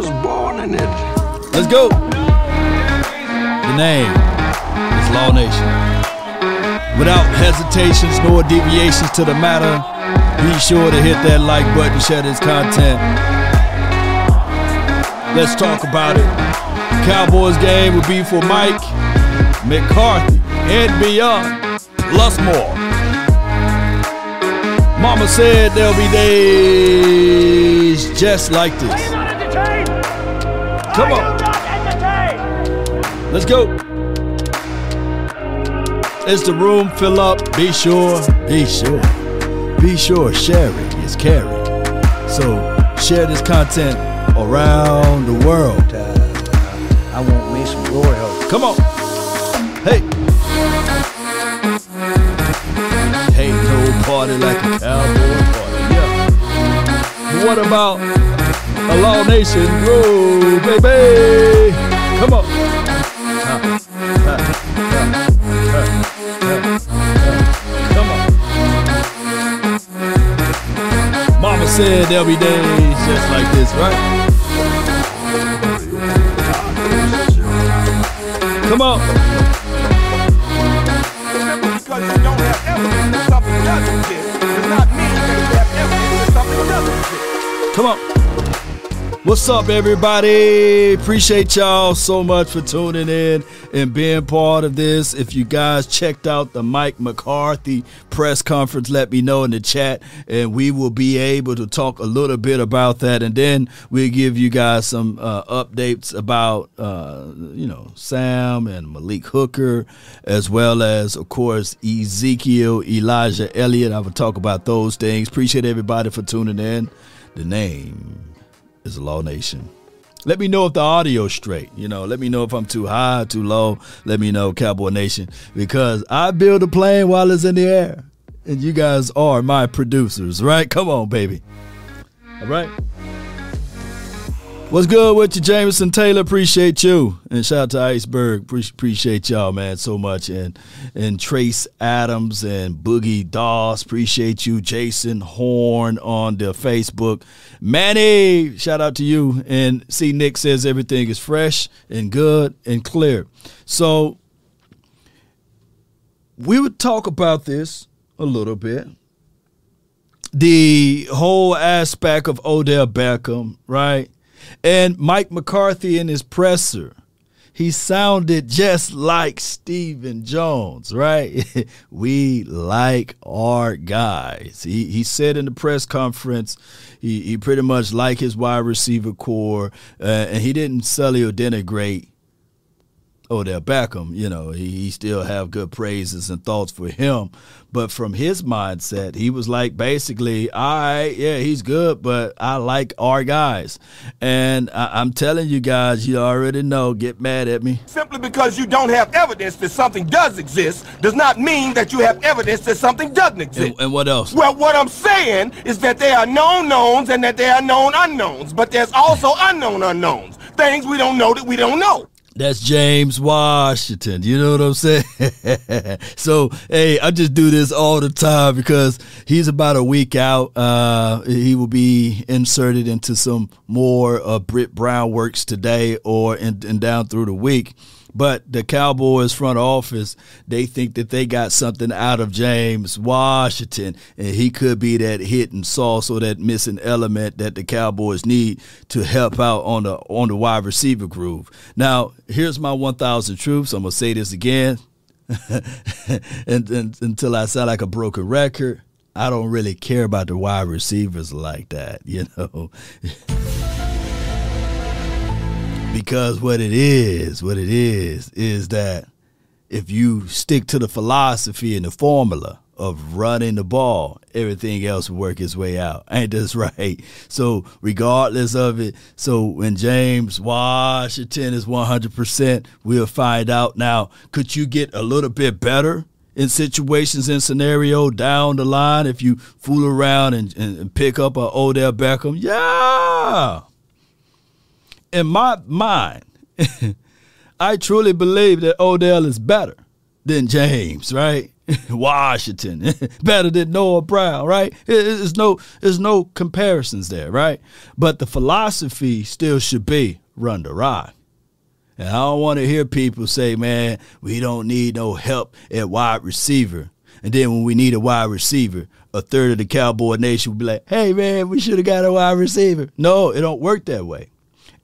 was born in it. Let's go. The name is Law Nation. Without hesitations nor deviations to the matter, be sure to hit that like button, share this content. Let's talk about it. Cowboys game will be for Mike McCarthy and beyond, plus more. Mama said there'll be days just like this. Come on. Let's go. As the room fill up, be sure, be sure, be sure sharing is caring. So share this content around the world. Uh, I want me some glory hole. Come on. Hey. Hey, no party like a cowboy party. Yeah. What about a Law Nation groove, baby? Come on. Come on. Mama said there'll be days just like this, right? Come on. Come on. What's up, everybody? Appreciate y'all so much for tuning in and being part of this. If you guys checked out the Mike McCarthy press conference, let me know in the chat, and we will be able to talk a little bit about that. And then we'll give you guys some uh, updates about, uh, you know, Sam and Malik Hooker, as well as, of course, Ezekiel, Elijah Elliott. I will talk about those things. Appreciate everybody for tuning in. The name is Law Nation. Let me know if the audio's straight. You know, let me know if I'm too high, too low. Let me know, Cowboy Nation, because I build a plane while it's in the air. And you guys are my producers, right? Come on, baby. All right. What's good with you, Jameson Taylor? Appreciate you. And shout out to Iceberg. Pre- appreciate y'all, man, so much. And and Trace Adams and Boogie Doss. Appreciate you. Jason Horn on the Facebook. Manny, shout out to you. And see, Nick says everything is fresh and good and clear. So we would talk about this a little bit the whole aspect of Odell Beckham, right? And Mike McCarthy in his presser, he sounded just like Stephen Jones, right? we like our guys. He he said in the press conference, he, he pretty much like his wide receiver corps, uh, and he didn't sully or denigrate Odell Beckham, you know, he, he still have good praises and thoughts for him. But from his mindset, he was like basically, all right, yeah, he's good, but I like our guys. And I, am telling you guys, you already know, get mad at me. Simply because you don't have evidence that something does exist does not mean that you have evidence that something doesn't exist. And, and what else? Well, what I'm saying is that there are known knowns and that there are known unknowns, but there's also unknown unknowns. Things we don't know that we don't know. That's James Washington. You know what I'm saying? so, hey, I just do this all the time because he's about a week out. Uh, he will be inserted into some more uh, Britt Brown works today or in, and down through the week. But the Cowboys front office, they think that they got something out of James Washington, and he could be that hit and sauce or that missing element that the Cowboys need to help out on the on the wide receiver groove. Now, here's my 1,000 troops. I'm gonna say this again, and, and, until I sound like a broken record. I don't really care about the wide receivers like that, you know. Because what it is, what it is, is that if you stick to the philosophy and the formula of running the ball, everything else will work its way out. Ain't this right? So, regardless of it, so when James Washington is 100%, we'll find out. Now, could you get a little bit better in situations and scenario down the line if you fool around and, and, and pick up a Odell Beckham? Yeah in my mind, I truly believe that Odell is better than James, right? Washington, better than Noah Brown, right? There's no, there's no comparisons there, right? But the philosophy still should be run the rock. And I don't want to hear people say, man, we don't need no help at wide receiver. And then when we need a wide receiver, a third of the Cowboy Nation would be like, hey, man, we should have got a wide receiver. No, it don't work that way.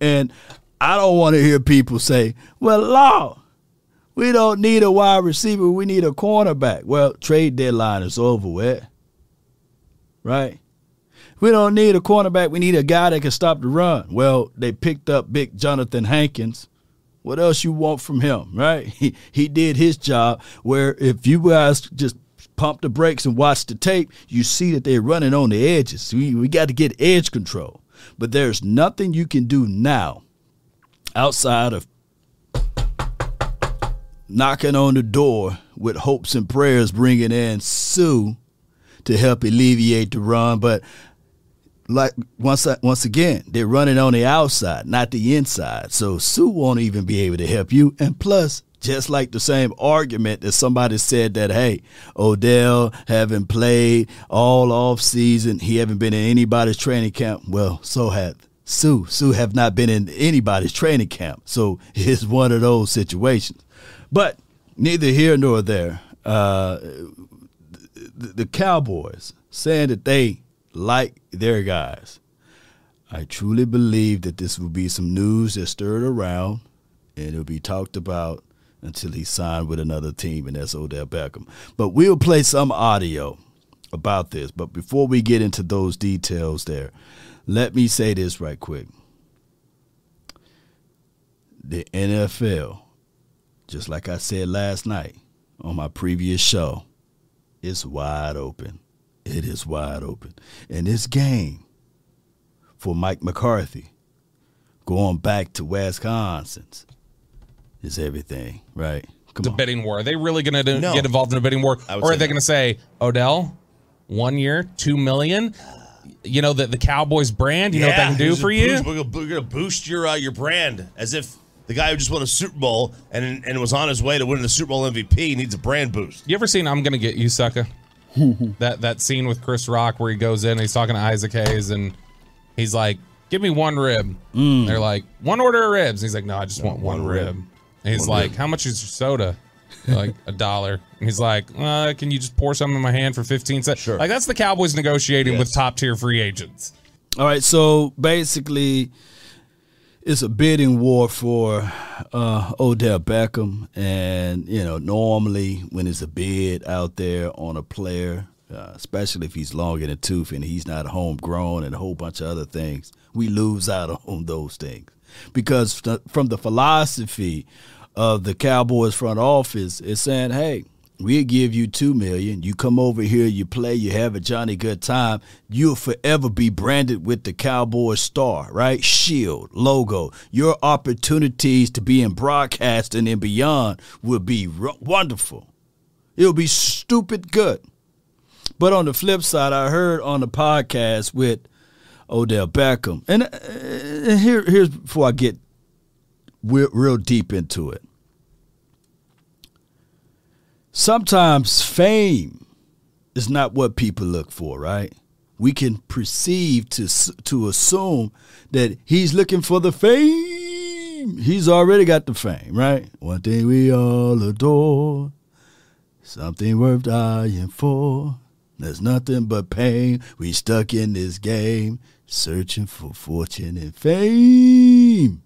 And I don't want to hear people say, well, law, we don't need a wide receiver. We need a cornerback. Well, trade deadline is over with. Right? We don't need a cornerback. We need a guy that can stop the run. Well, they picked up big Jonathan Hankins. What else you want from him, right? He he did his job. Where if you guys just pump the brakes and watch the tape, you see that they're running on the edges. We we got to get edge control. But there's nothing you can do now outside of knocking on the door with hopes and prayers, bringing in Suh to help alleviate the run. But like once once again, they're running on the outside, not the inside. So Suh won't even be able to help you. And plus, just like the same argument that somebody said that hey, Odell haven't played all off season, he haven't been in anybody's training camp. Well, so have Suh. Suh have not been in anybody's training camp. So it's one of those situations. But neither here nor there. Uh, the, the Cowboys saying that they like their guys. I truly believe that this will be some news that stirred around and it'll be talked about until he signed with another team, and that's Odell Beckham. But we'll play some audio about this. But before we get into those details there, let me say this right quick. The NFL, just like I said last night on my previous show, is wide open. It is wide open. And this game for Mike McCarthy, going back to Wisconsin's, is everything, right? Come the on. bidding war. Are they really going to No. get involved in a bidding war, or are they no. going to say Odell, one year, two million? You know the the Cowboys brand. You know what that can do for you. boost- We're gonna, we're gonna boost your uh, your brand as if the guy who just won a Super Bowl and and was on his way to winning the Super Bowl MVP needs a brand boost. You ever seen I'm Gonna Get You, Sucker? that that scene with Chris Rock where he goes in, and he's talking to Isaac Hayes, and he's like, "Give me one rib." They're like, "One order of ribs." He's like, "No, I just want one, one rib." rib. He's like. "How much is your soda?" Like a dollar. And he's like, uh, "Can you just pour some in my hand for fifteen cents?" Sure. Like that's the Cowboys negotiating with top tier free agents. All right, so basically, it's a bidding war for uh, Odell Beckham, and you know, normally when it's a bid out there on a player, uh, especially if he's long in the tooth and he's not homegrown and a whole bunch of other things, we lose out on those things because from the philosophy of the Cowboys front office, is saying, hey. We'll give you two million. You come over here, you play, you have a Johnny good time. You'll forever be branded with the Cowboy star, right? Shield, logo. Your opportunities to be in broadcasting and beyond will be wonderful. It'll be stupid good. But on the flip side, I heard on the podcast with Odell Beckham, and uh, here, here's before I get real, real deep into it. Sometimes fame is not what people look for, right? We can perceive to to assume that he's looking for the fame. He's already got the fame, right? One thing we all adore, something worth dying for. There's nothing but pain. We stuck in this game, searching for fortune and fame.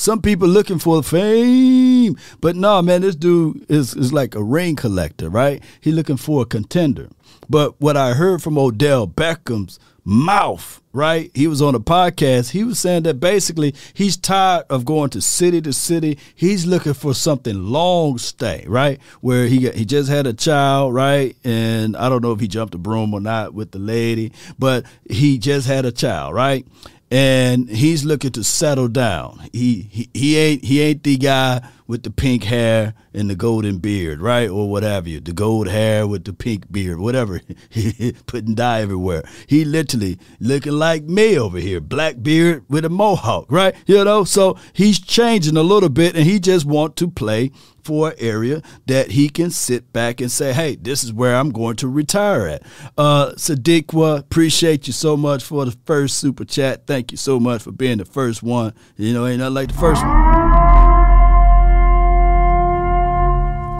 Some people looking for fame, but no, man, this dude is, is like a ring collector, right? He looking for a contender. But what I heard from Odell Beckham's mouth, right? He was on a podcast. He was saying that basically he's tired of going to city to city. He's looking for something long stay, right? Where he he just had a child, right? And I don't know if he jumped a broom or not with the lady, but he just had a child, right? And he's looking to settle down. He he, he ain't he ain't the guy with the pink hair and the golden beard, right? Or what have you. The gold hair with the pink beard, whatever. Putting dye everywhere. He literally looking like me over here. Black beard with a mohawk, right? You know, so he's changing a little bit and he just want to play for an area that he can sit back and say, hey, this is where I'm going to retire at. Uh, Sadiqwa, appreciate you so much for the first super chat. Thank you so much for being the first one. You know, ain't nothing like the first one.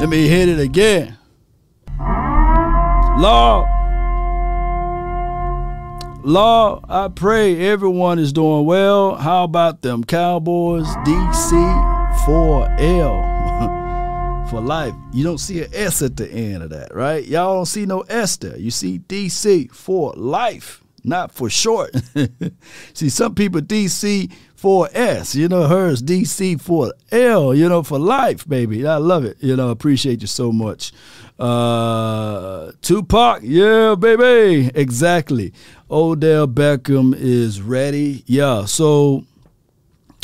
Let me hit it again. Lord, Lord, I pray everyone is doing well. How about them Cowboys DC 4L for life? You don't see an S at the end of that, right? Y'all don't see no S there. You see DC for life, not for short. see, some people DC for S, you know, hers DC for L, you know, for life, baby. I love it. You know, appreciate you so much. Uh Tupac, yeah, baby. Exactly. Odell Beckham is ready. Yeah. So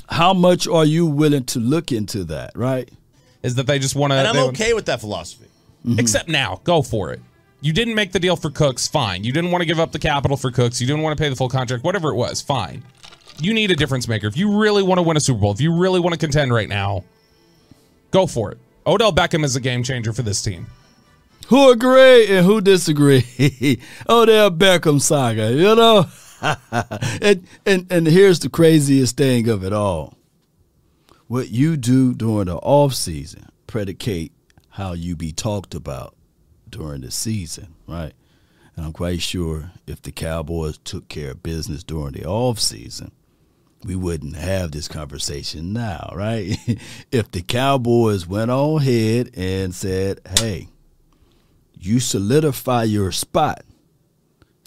how much are you willing to look into that, right? Is that they just want to? And I'm okay with that philosophy. Mm-hmm. Except now, go for it. You didn't make the deal for Cooks, fine. You didn't want to give up the capital for Cooks. You didn't want to pay the full contract, whatever it was, fine. You need a difference maker. If you really want to win a Super Bowl, if you really want to contend right now, go for it. Odell Beckham is a game changer for this team. Who agree and who disagree? Odell Beckham saga, you know? and, and and here's the craziest thing of it all. What you do during the off season predicate how you be talked about during the season, right? And I'm quite sure if the Cowboys took care of business during the off season, we wouldn't have this conversation now, right? if the Cowboys went on ahead and said, "Hey, you solidify your spot,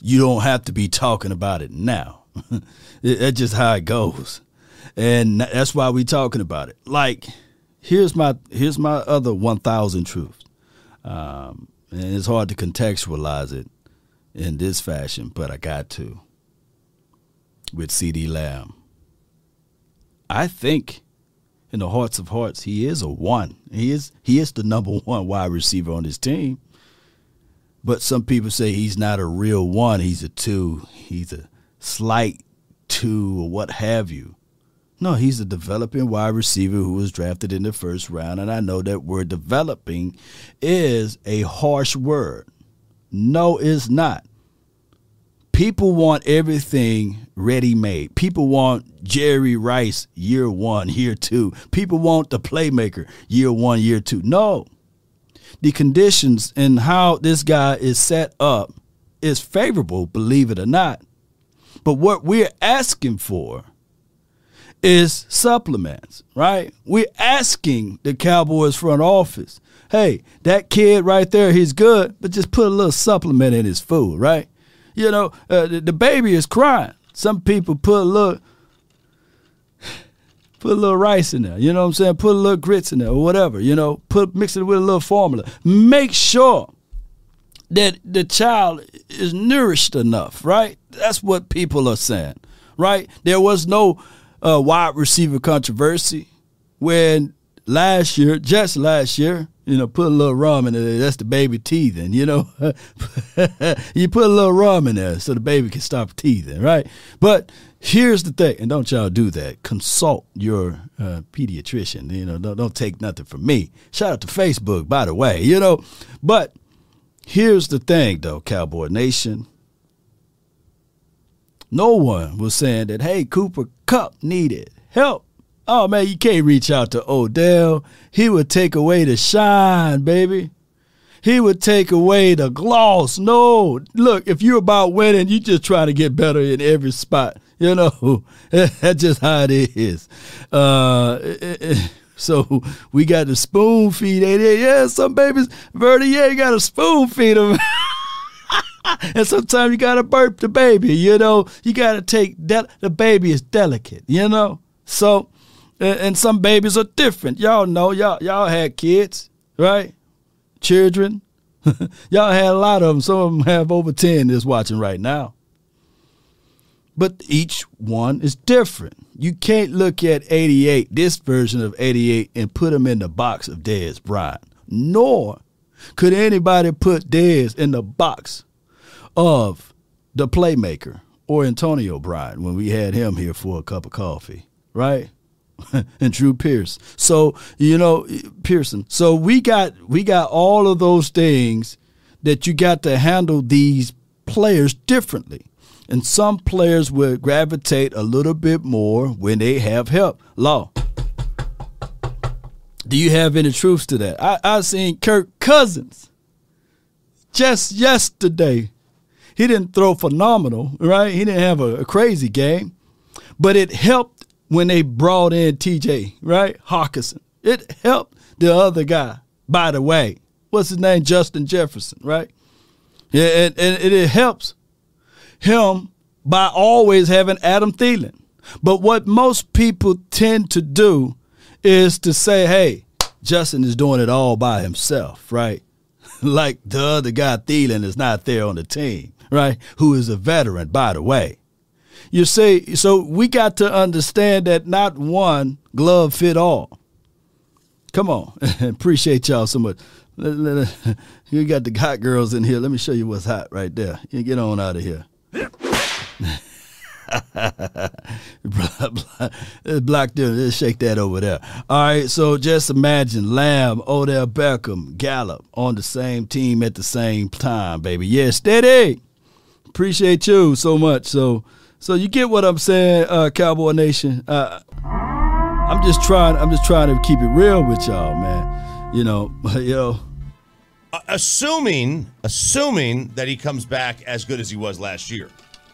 you don't have to be talking about it now. that's just how it goes, and that's why we're talking about it. Like, here's my here's my other one thousand truths, um, and it's hard to contextualize it in this fashion, but I got to. With CeeDee Lamb, I think in the hearts of hearts, he is a one. He is he is the number one wide receiver on his team. But some people say he's not a real one. He's a two. He's a slight two or what have you. No, he's a developing wide receiver who was drafted in the first round. And I know that word developing is a harsh word. No, it's not. People want everything ready made. People want Jerry Rice year one, year two. People want the playmaker year one, year two. No the conditions and how this guy is set up is favorable, believe it or not. But what we're asking for is supplements, right? We're asking the Cowboys front office, hey, that kid right there, he's good, but just put a little supplement in his food, right? You know, uh, the, the baby is crying. Some people put a little Put a little rice in there, you know what I'm saying? Put a little grits in there or whatever, you know, put mix it with a little formula. Make sure that the child is nourished enough, right? That's what people are saying, right? There was no uh, wide receiver controversy when last year, just last year, you know, put a little rum in there. That's the baby teething, you know. you put a little rum in there so the baby can stop teething, right? But here's the thing, and don't y'all do that. Consult your uh, pediatrician. You know, don't, don't take nothing from me. Shout out to Facebook, by the way, you know. But here's the thing, though, Cowboy Nation. No one was saying that, hey, Cooper Kupp needed help Oh man, you can't reach out to Odell. He would take away the shine, baby. He would take away the gloss. No, look, if you're about winning, you just try to get better in every spot. You know, that's just how it is. Uh, so we got the spoon feed. Yeah, some babies, Verdi, yeah, you got to spoon feed them. and sometimes you got to burp the baby. You know, you got to take that. The baby is delicate. You know, so and, and some babies are different. Y'all know, y'all y'all had kids, right? Children. y'all had a lot of them. Some of them have over 10 that's watching right now. but each one is different. You can't look at 88, this version of 88, and put them in the box of Dez Bryant. Nor could anybody put Dez in the box of the playmaker or Antonio Bryant when we had him here for a cup of coffee, right? and Drew Pierce. So, you know, Pearson. So we got we got all of those things that you got to handle these players differently. And some players will gravitate a little bit more when they have help. Law. Do you have any truths to that? I, I seen Kirk Cousins just yesterday. He didn't throw phenomenal, right? He didn't have a, a crazy game, but it helped when they brought in TJ, right? Hockenson. It helped the other guy, by the way. What's his name? Justin Jefferson, right? Yeah, and, and it helps him by always having Adam Thielen. But what most people tend to do is to say, hey, Justin is doing it all by himself, right? like the other guy, Thielen, is not there on the team, right? Who is a veteran, by the way. You see, so we got to understand that not one glove fit all. Come on. Appreciate y'all so much. You got the hot girls in here. Let me show you what's hot right there. You get on out of here. Black dude, let's shake that over there. All right, so just imagine Lamb, Odell Beckham, Gallup on the same team at the same time, baby. Yeah, steady. Appreciate you so much. So, so you get what I'm saying, uh, Cowboy Nation. Uh, I'm just trying. I'm just trying to keep it real with y'all, man. You know, you know. Uh, assuming, assuming that he comes back as good as he was last year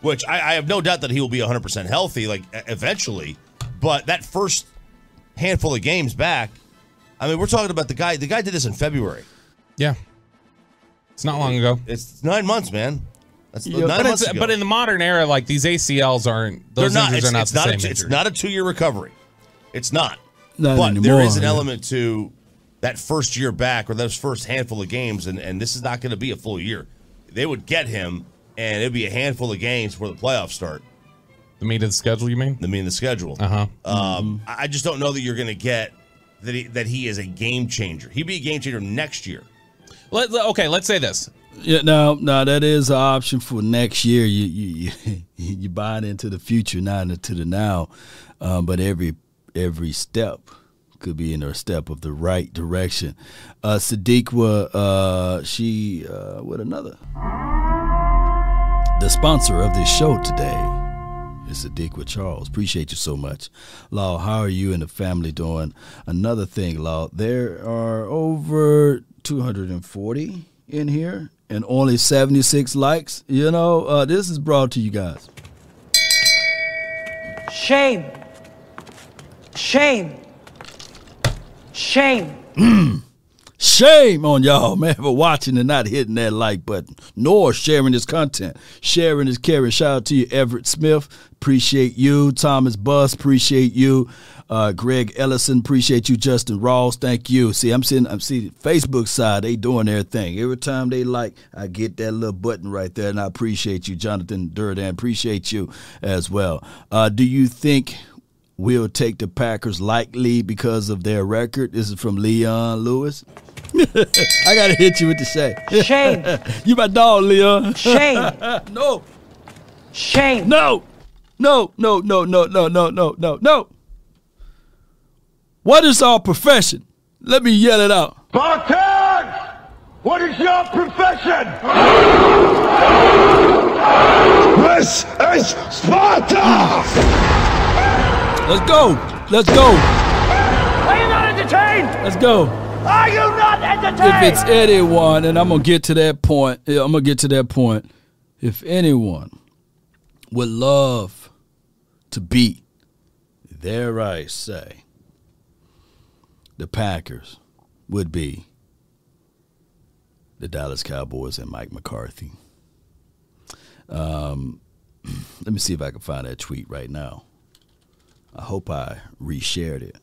which I, I have no doubt that he will be 100% healthy, like eventually. But that first handful of games back, I mean, we're talking about the guy. The guy did this in February. Yeah, it's not long ago. It's nine months, man. That's yeah, nine months ago. But in the modern era, like these ACLs aren't. Those They're not. It's, are not it's the not same. A, it's not a two-year recovery. It's not. Not but anymore, there is an yeah. element to that first year back or those first handful of games, and, and this is not going to be a full year. They would get him and it'd be a handful of games before the playoffs start. The meat of the schedule, you mean? The meat of the schedule. Uh huh. Um, I just don't know that you're going to get that he, that he is a game changer. He'd be a game changer next year. Let, let- okay, let's say this. Yeah, no, no, that is an option for next year. You you you, you buy it into the future, not into the now. Um, but every every step could be in a step of the right direction. Uh, uh, she uh, with another. The sponsor of this show today is Sadiqa Charles. Appreciate you so much. Law, how are you and the family doing? Another thing, Law, there are over 240 in here and only 76 likes. You know, uh, this is brought to you guys. Shame. Shame. Shame. Shame on y'all, man, for watching and not hitting that like button, nor sharing this content. Sharing is caring. Shout out to you, Everett Smith. Appreciate you. Thomas Buss. Appreciate you. Uh, Greg Ellison. Appreciate you. Justin Ross. Thank you. See, I'm seeing, I'm seeing Facebook side. They doing their thing. Every time they like, I get that little button right there, and I appreciate you, Jonathan Durden. Appreciate you as well. Uh, do you think we'll take the Packers likely because of their record? This is from Leon Lewis. I gotta hit you with the shade. Shame. you my dog, Leon. Shame. no, Shame. no, no, no, no, no, no, no, no, no, no. What is our profession? Let me yell it out. Spartans! What is your profession? This is Sparta! Let's go. Let's go. Are you not entertained? Let's go. Are you not entertained? If it's anyone, and I'm gonna get to that point. Yeah, I'm gonna get to that point. If anyone would love to beat, there I say, the Packers would be the Dallas Cowboys and Mike McCarthy. Um, let me see if I can find that tweet right now. I hope I reshared it.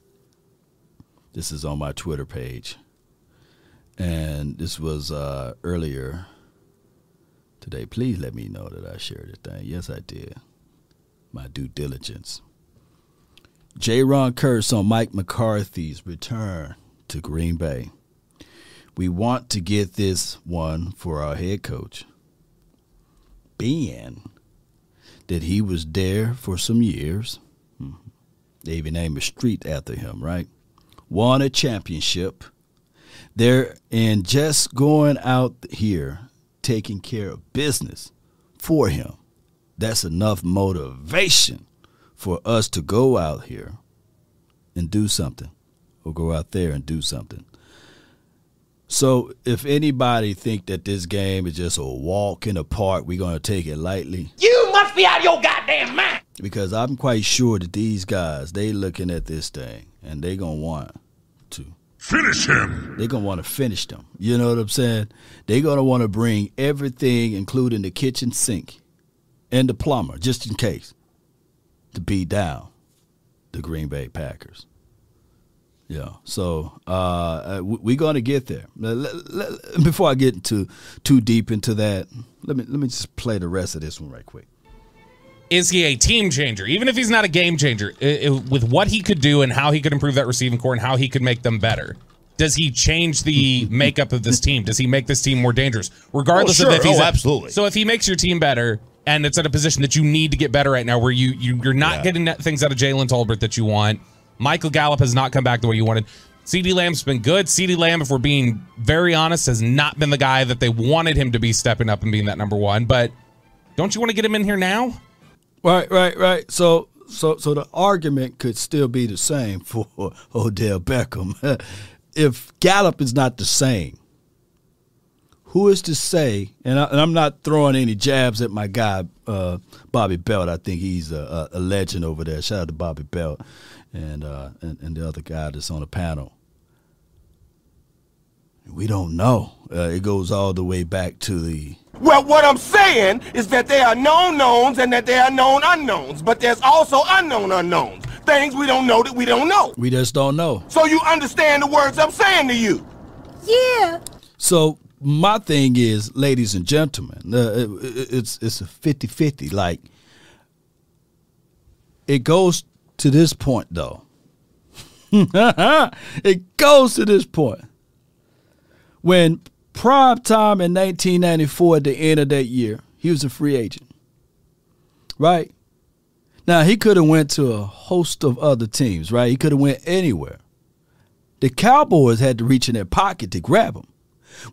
This is on my Twitter page. And this was uh, earlier today. Please let me know that I shared the thing. Yes, I did. my due diligence. Jayron Kearse on Mike McCarthy's return to Green Bay. We want to get this one for our head coach, being that he was there for some years. They even named a street after him, right? Won a championship. There and just going out here taking care of business for him. That's enough motivation for us to go out here and do something or go out there and do something. So if anybody think that this game is just a walk in the park, we're going to take it lightly You must be out of your goddamn mind. because I'm quite sure that these guys, they looking at this thing and they going to want to Finish him! They're gonna want to finish them. You know what I'm saying? They're gonna want to bring everything, including the kitchen sink and the plumber, just in case, to beat down the Green Bay Packers. Yeah. So uh, we're gonna get there. Before I get into too deep into that, let me let me just play the rest of this one right quick. Is he a team changer? Even if he's not a game changer, i- i- with what he could do and how he could improve that receiving corps and how he could make them better, does he change the makeup of this team? Does he make this team more dangerous? Regardless Oh, sure. of if he's Oh, absolutely. So if he makes your team better and it's at a position that you need to get better right now, where you, you you're not Yeah. getting things out of Jalen Tolbert that you want, Michael Gallup has not come back the way you wanted. CeeDee Lamb's been good. CeeDee Lamb, if we're being very honest, has not been the guy that they wanted him to be stepping up and being that number one. But don't you want to get him in here now? Right, right, right. So, so, so the argument could still be the same for Odell Beckham. if Gallup is not the same, who is to say? And, I, I'm not throwing any jabs at my guy uh, Bobby Belt. I think he's a, a legend over there. Shout out to Bobby Belt and, uh, and and the other guy that's on the panel. We don't know. Uh, it goes all the way back to the Well, what I'm saying is that there are known knowns and that there are known unknowns, but there's also unknown unknowns. Things we don't know that we don't know. we just don't know. So you understand the words I'm saying to you. Yeah. So my thing is, ladies and gentlemen, uh, it, it- it's it's a 50-50. Like it goes to this point though. it goes to this point. When prime time in 1994 at the end of that year, he was a free agent. Right? Now he could have went to a host of other teams, right? He could have went anywhere. The Cowboys had to reach in their pocket to grab him.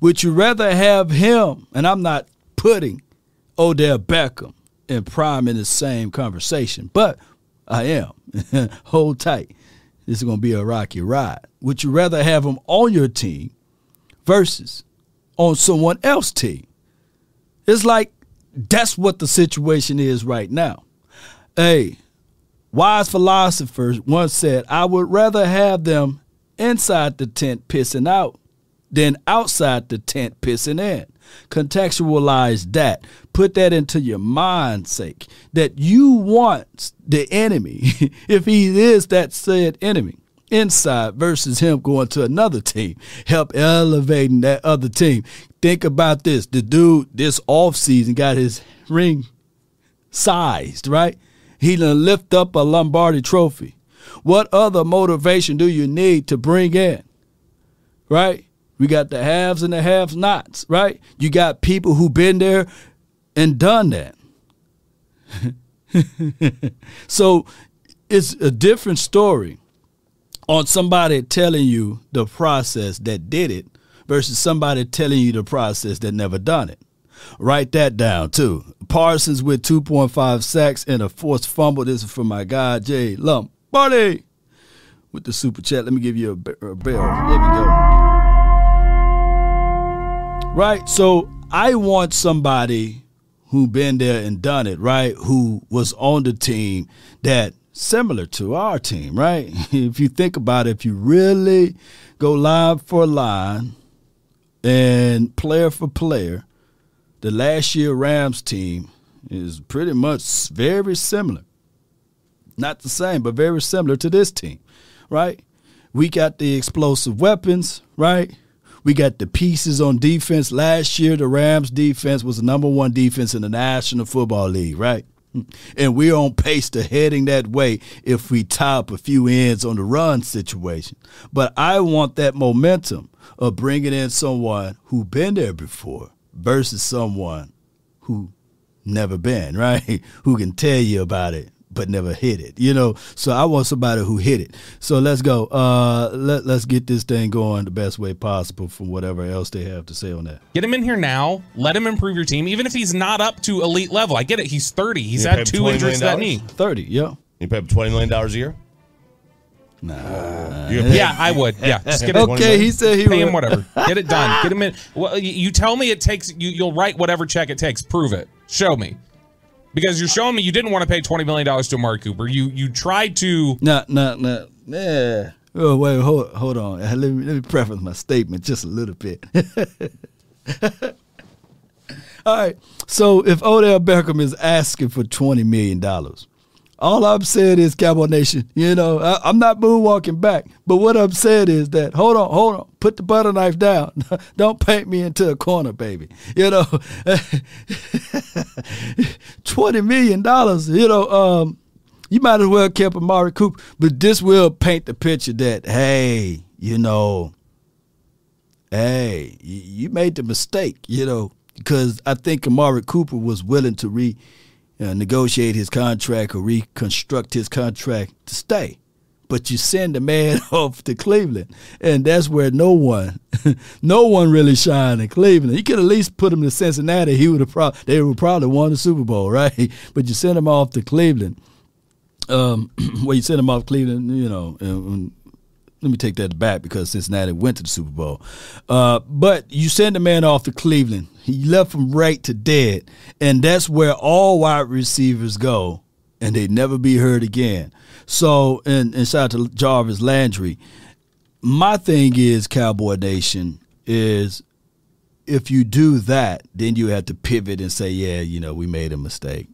Would you rather have him? And I'm not putting Odell Beckham and Prime in the same conversation, but I am. Hold tight. This is going to be a rocky ride. Would you rather have him on your team versus on someone else's team? It's like that's what the situation is right now. Hey, wise philosophers once said, I would rather have them inside the tent pissing out than outside the tent pissing in. Contextualize that. Put that into your mind's sake that you want the enemy, if he is that said enemy, inside versus him going to another team, help elevating that other team. Think about this. The dude this offseason got his ring sized, right? He done lift up a Lombardi trophy. What other motivation do you need to bring in? Right? We got the haves and the have nots, right? You got people who've been there and done that. so it's a different story on somebody telling you the process that did it versus somebody telling you the process that never done it. Write that down too. Parsons with 2.5 sacks and a forced fumble. This is from my guy Jay Lombardi with the super chat. Let me give you a, a bell. There we go. Right. So I want somebody who been there and done it. Right. Who was on the team that similar to our team. Right. If you think about it, if you really go line for line and player for player, the last year Rams team is pretty much very similar. Not the same, but very similar to this team, right? We got the explosive weapons, right? We got the pieces on defense. Last year, the Rams defense was the number one defense in the National Football League, right? And we're on pace to heading that way if we up a few ends on the run situation. But I want that momentum of bringing in someone who been there before versus someone who never been, right? Who can tell you about it but never hit it. You know, so I want somebody who hit it. So let's go. Uh let let's get this thing going the best way possible from whatever else they have to say on that. Get him in here now. Let him improve your team, even if he's not up to elite level. I get it. He's 30. He's You pay had two injuries that knee. 30, yeah. You pay him $20 million a year? Nah. You're gonna pay- Yeah, I would. Yeah, just get him. Okay, he said he Pay him would. whatever. Get it done. Get him in. Well, you- you tell me it takes. You, you'll write whatever check it takes. Prove it. Show me. Because you're showing me you didn't want to pay twenty million dollars to Amari Cooper. You you tried to. No, no, no. Yeah. Oh wait, hold hold on. Let me let me preface my statement just a little bit. All right. So if Odell Beckham is asking for twenty million dollars, all I'm saying is Cowboy Nation. You know, I, I'm not moonwalking back, but what I'm saying is that hold on, hold on, put the butter knife down. Don't paint me into a corner, baby. You know, twenty million dollars. You know, um, you might as well kept Amari Cooper, but this will paint the picture that hey, you know, hey, you, you made the mistake, you know, because I think Amari Cooper was willing to re uh, negotiate his contract or reconstruct his contract to stay. But you send the man off to Cleveland, and that's where no one, no one really shined in Cleveland. You could at least put him to Cincinnati; he would have pro- they would probably won the Super Bowl, right? But you send him off to Cleveland, um, well, you send him off Cleveland, you know. And let me take that back because Cincinnati went to the Super Bowl. Uh, but you send the man off to Cleveland. He left from right to dead, and that's where all wide receivers go, and they never be heard again. So, and, and shout out to Jarvis Landry. My thing is, Cowboy Nation, is if you do that, then you have to pivot and say, yeah, you know, we made a mistake.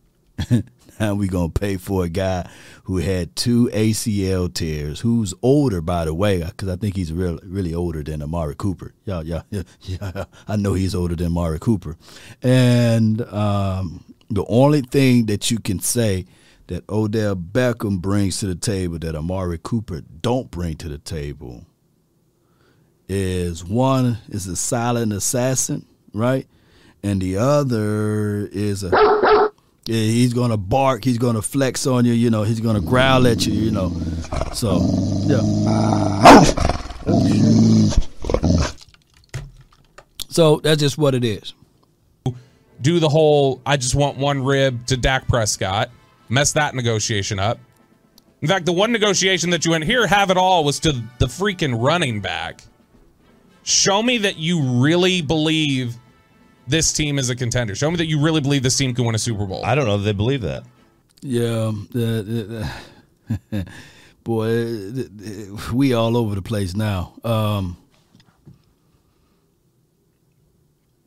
now we gonna pay for a guy who had two ACL tears, who's older, by the way, because I think he's real, really older than Amari Cooper. Yeah, yeah, yeah, yeah. I know he's older than Amari Cooper, and um, the only thing that you can say that Odell Beckham brings to the table that Amari Cooper don't bring to the table is one is a silent assassin, right? And the other is a yeah, he's gonna bark, he's gonna flex on you, you know, he's gonna growl at you, you know. So yeah. So that's just what it is. do the whole I just want one rib to Dak Prescott, mess that negotiation up. In fact, the one negotiation that you went here, have it all, was to the freaking running back. Show me that you really believe this team is a contender. Show me that you really believe this team can win a Super Bowl. I don't know that they believe that. Yeah, the, the, boy, the- the- we all over the place now. Um,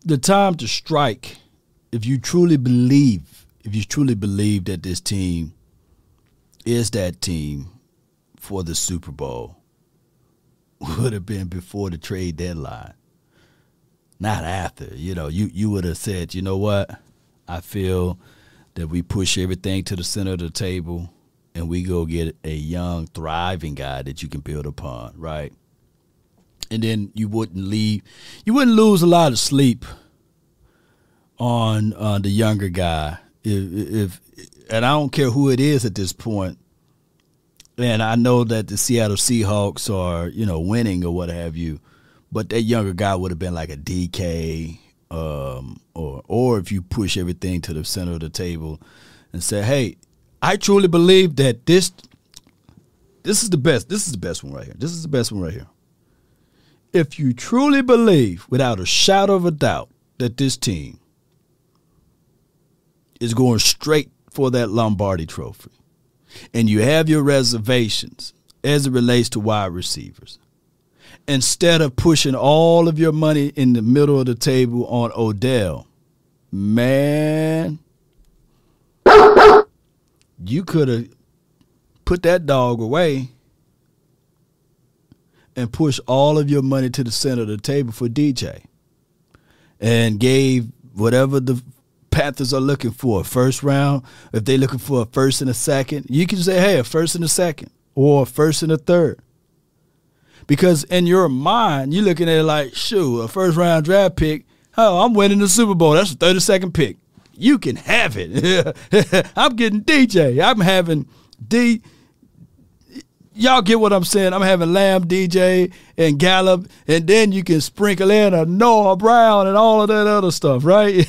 the time to strike, if you truly believe, if you truly believe that this team is that team for the Super Bowl, would have been before the trade deadline, not after. You know, you you would have said, you know what, I feel that we push everything to the center of the table and we go get a young, thriving guy that you can build upon, right? And then you wouldn't leave, you wouldn't lose a lot of sleep on uh, the younger guy. If, if and I don't care who it is at this point. And I know that the Seattle Seahawks are, you know, winning or what have you, but that younger guy would have been like a DK, um, or or if you push everything to the center of the table and say, "Hey, I truly believe that this this is the best. This is the best one right here. This is the best one right here." If you truly believe, without a shadow of a doubt, that this team is going straight for that Lombardi Trophy, and you have your reservations as it relates to wide receivers, instead of pushing all of your money in the middle of the table on Odell, man, you could have put that dog away and push all of your money to the center of the table for DJ and gave whatever the Panthers are looking for first round, if they're looking for a first and a second, you can say, hey, a first and a second or a first and a third. Because in your mind, you're looking at it like, shoot, a first round draft pick, oh, I'm winning the Super Bowl. That's a 32nd pick. You can have it. I'm getting DJ. I'm having D y'all get what I'm saying. I'm having Lamb, DJ, and Gallup, and then you can sprinkle in a Noah Brown and all of that other stuff, right?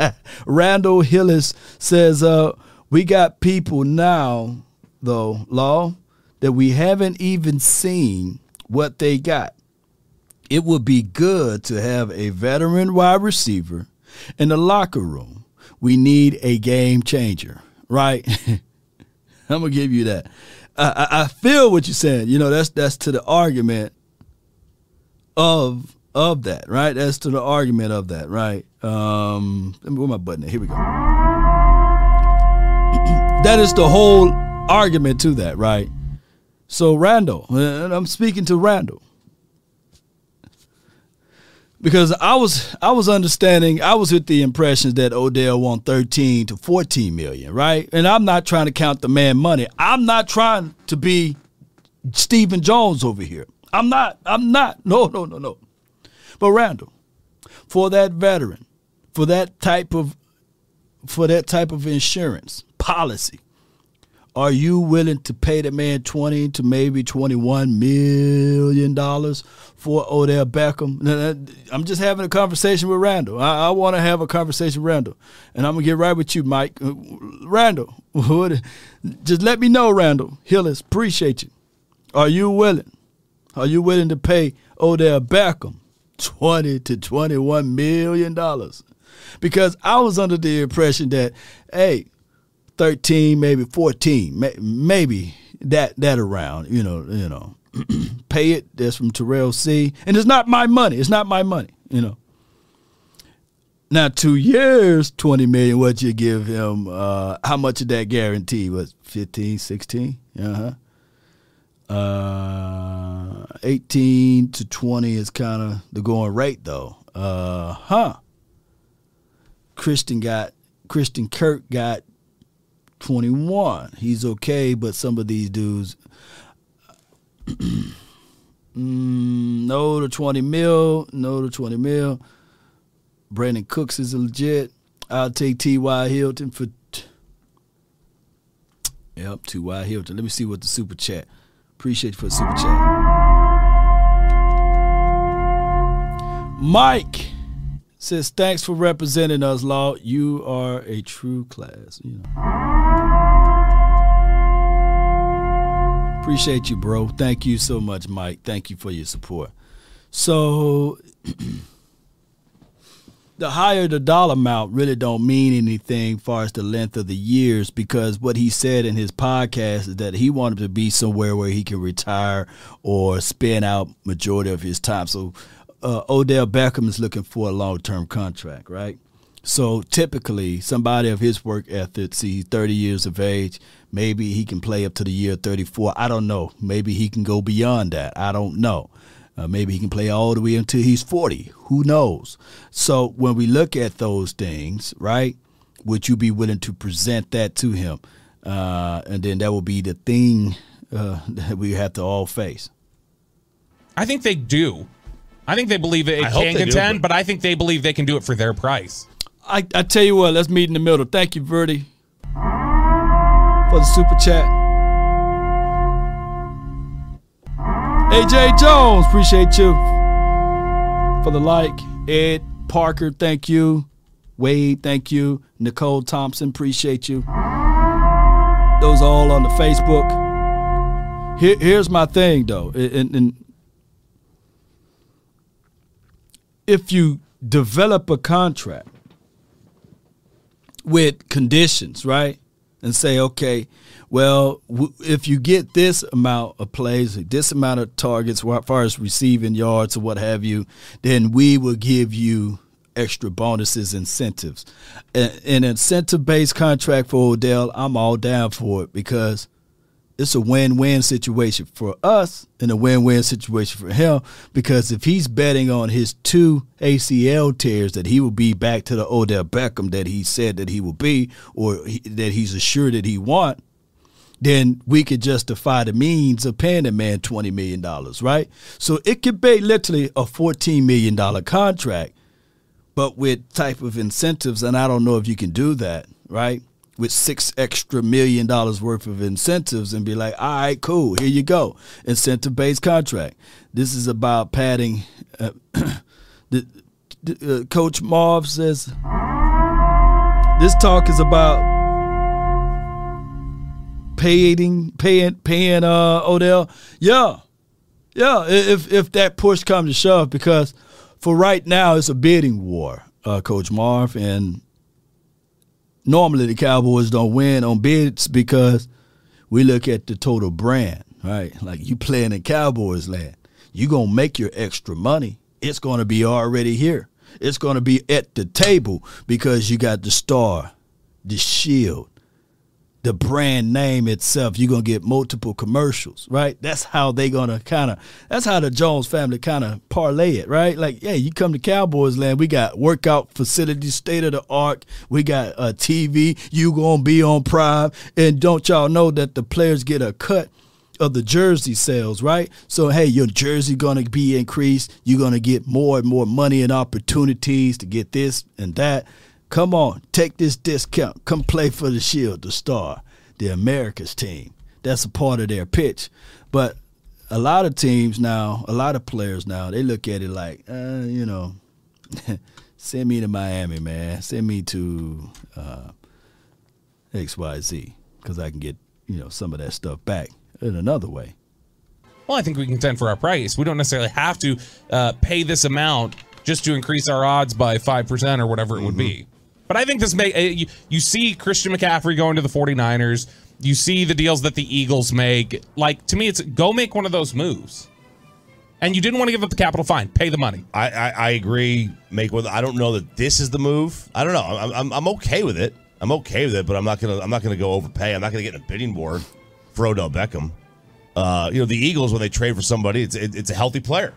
Randall Hillis says, uh, we got people now, though, Law, that we haven't even seen what they got. It would be good to have a veteran wide receiver in the locker room. We need a game changer, right? I'm gonna give you that. I, I feel what you're saying. You know, that's that's to the argument of of that, right? That's to the argument of that, right? Um, where my button. At? Here we go. that is the whole argument to that, right? So Randall, and I'm speaking to Randall because I was I was understanding I was with the impressions that Odell won 13 to 14 million, right? And I'm not trying to count the man money. I'm not trying to be Stephen Jones over here. I'm not. I'm not. No, no, no, no. But Randall, for that veteran, for that type of for that type of insurance policy, are you willing to pay the man twenty to maybe twenty-one million dollars for Odell Beckham? I'm just having a conversation with Randall. I, I want to have a conversation with Randall, and I'm gonna get right with you, Mike. Uh, Randall, just let me know, Randall Hillis. Appreciate you. Are you willing? Are you willing to pay Odell Beckham twenty to twenty-one million dollars? Because I was under the impression that, hey, 13, maybe 14, maybe that that around, you know, you know. Pay it. That's from Terrell C. And it's not my money. It's not my money, you know. Now, two years, 20 million, what you give him, uh, how much of that guarantee was 15, 16? Uh-huh. Uh, 18 to 20 is kind of the going rate, though. Uh huh. Christian got, Christian Kirk got 21. He's okay, but some of these dudes, mm, no to 20 mil, no to 20 mil. Brandin Cooks is legit. I'll take T.Y. Hilton for. T- yep, T.Y. Hilton. Let me see what the super chat. Appreciate you for the super chat. Mike says thanks for representing us, Law. You are a true class. You know. Appreciate you, bro. Thank you so much, Mike. Thank you for your support. So the higher the dollar amount really don't mean anything far as the length of the years because what he said in his podcast is that he wanted to be somewhere where he can retire or spend out majority of his time. So uh, Odell Beckham is looking for a long term contract, right? So typically, somebody of his work ethic, see, 30 years of age, maybe he can play up to the year 34. I don't know. Maybe he can go beyond that. I don't know. Uh, maybe he can play all the way until he's 40. Who knows? So when we look at those things, right, would you be willing to present that to him? Uh, and then that will be the thing uh, that we have to all face. I think they do. I think they believe it, it can contend, do, but... but I think they believe they can do it for their price. I, I tell you what, let's meet in the middle. Thank you, Verdi, for the super chat. AJ Jones, appreciate you for the like. Ed Parker, thank you. Wade, thank you. Nicole Thompson, appreciate you. Those all on the Facebook. Here, here's my thing, though. And, and if you develop a contract with conditions, right? And say, okay, well, w- if you get this amount of plays, this amount of targets, as far as receiving yards or what have you, then we will give you extra bonuses, incentives. An incentive based contract for Odell, I'm all down for it because it's a win-win situation for us and a win-win situation for him because if he's betting on his two ACL tears that he will be back to the Odell Beckham that he said that he will be or he, that he's assured that he want, then we could justify the means of paying the man twenty million dollars, right? So it could be literally a fourteen million dollar contract, but with type of incentives, and I don't know if you can do that, right? With six extra million dollars worth of incentives, and be like, all right, cool, here you go, incentive based contract. This is about padding. Uh, the, the, uh, Coach Marv says this talk is about paying paying paying uh Odell. Yeah. Yeah, if if that push comes to shove because for right now it's a bidding war, uh, Coach Marv, and normally the Cowboys don't win on bids because we look at the total brand, right? Like you playing in Cowboys land. You gonna make your extra money. It's gonna be already here. It's gonna be at the table because you got the star, the shield, the brand name itself. You're gonna get multiple commercials, right? That's how they gonna kind of. That's how the Jones family kind of parlay it, right? Like, yeah, you come to Cowboys land, we got workout facilities, state of the art. We got a TV. You gonna be on Prime, and don't y'all know that the players get a cut of the jersey sales, right? So hey, your jersey gonna be increased. You're gonna get more and more money and opportunities to get this and that. Come on, take this discount. Come play for the Shield, the Star, the America's team. That's a part of their pitch. But a lot of teams now, a lot of players now, they look at it like, uh, you know, send me to Miami, man. Send me to uh, XYZ because I can get, you know, some of that stuff back in another way. Well, I think we can contend for our price. We don't necessarily have to uh, pay this amount just to increase our odds by 5% or whatever it would be. But I think this may, uh, you, you see Christian McCaffrey going to the 49ers. You see the deals that the Eagles make. Like, to me, it's go make one of those moves. And you didn't want to give up the capital fine. Pay the money. I, I, I agree. Make with. I don't know that this is the move. I don't know. I'm, I'm, I'm okay with it. I'm okay with it, but I'm not gonna I'm not gonna go overpay. I'm not gonna get in a bidding war for Odell Beckham. Uh, you know the Eagles when they trade for somebody, it's it, it's a healthy player,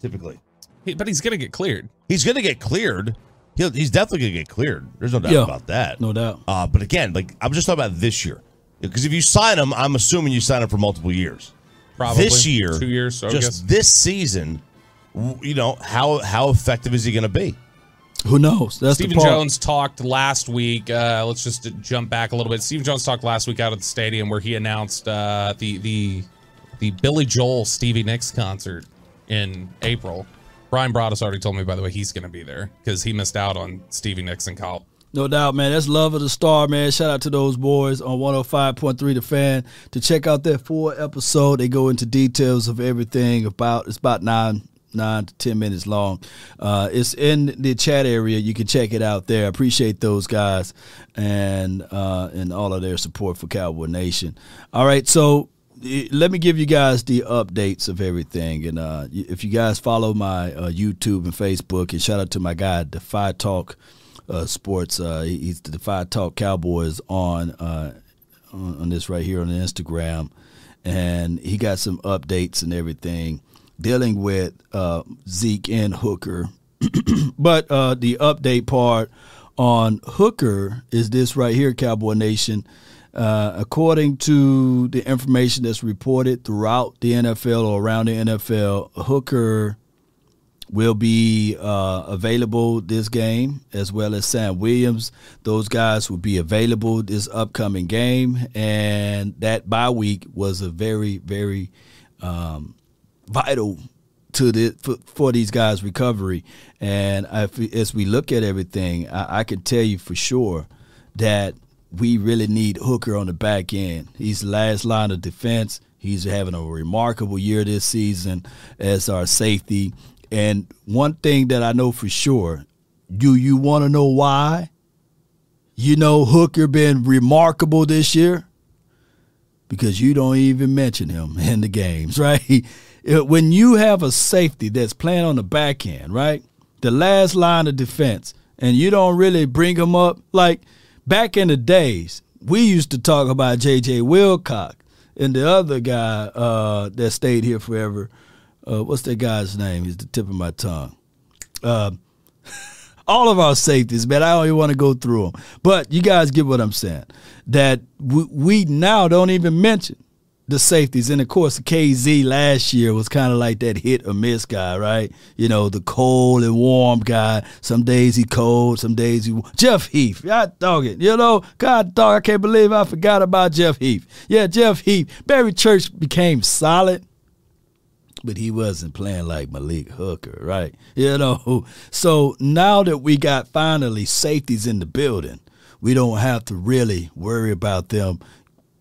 typically. He- But he's going to get cleared. He's gonna get cleared. He'll, he's definitely gonna get cleared. There's no doubt Yeah, about that. no doubt. Uh, but again, like I'm just talking about this year, because if you sign him, I'm assuming you sign him for multiple years. Probably. this year, Two years, so I just guess. this season, you know how how effective is he going to be? Who knows? That's Stephen the part. Jones talked last week. Uh, let's just jump back a little bit. Stephen Jones talked last week out at the stadium where he announced uh, the the the Billy Joel Stevie Nicks concert in April. Bryan Broaddus already told me, by the way, he's going to be there because he missed out on Stevie in college. No doubt, man. That's love of the star, man. Shout out to those boys on 105.3 The Fan to check out that full episode. They go into details of everything about it's about nine nine to ten minutes long. Uh, it's in the chat area. You can check it out there. Appreciate those guys and uh, and all of their support for Cowboy Nation. All right, so let me give you guys the updates of everything. And uh, if you guys follow my uh, YouTube and Facebook, and shout out to my guy Defy Talk uh, Sports. Uh, he's the Defy Talk Cowboys on, uh, on on this right here on Instagram, and he got some updates and everything dealing with uh, Zeke and Hooker. but the update part on Hooker is this right here, Cowboy Nation. Uh, according to the information that's reported throughout the NFL or around the NFL, Hooker will be uh, available this game, as well as Sam Williams. Those guys will be available this upcoming game, and that bye week was a very, very um, vital to the for, for these guys' recovery. And if, as we look at everything, I, I can tell you for sure that we really need Hooker on the back end. He's the last line of defense. He's having a remarkable year this season as our safety. And one thing that I know for sure, do you want to know why? You know Hooker been remarkable this year? Because you don't even mention him in the games, right? Uh, when you have a safety that's playing on the back end, right? The last line of defense, and you don't really bring him up like back in the days, we used to talk about J.J. Wilcox and the other guy uh, that stayed here forever. Uh, what's that guy's name? He's the tip of my tongue. Uh, all of our safeties, man. I don't even want to go through them, but you guys get what I'm saying. That we, we now don't even mention the safeties. And of course, KZ last year was kind of like that hit or miss guy, right? You know, the cold and warm guy. Some days he cold, some days he. Jeff Heath, God dog it. You know, God dog, I can't believe I forgot about Jeff Heath. Yeah, Jeff Heath. Barry Church became solid. But he wasn't playing like Malik Hooker, right? You know, so now that we got finally safeties in the building, we don't have to really worry about them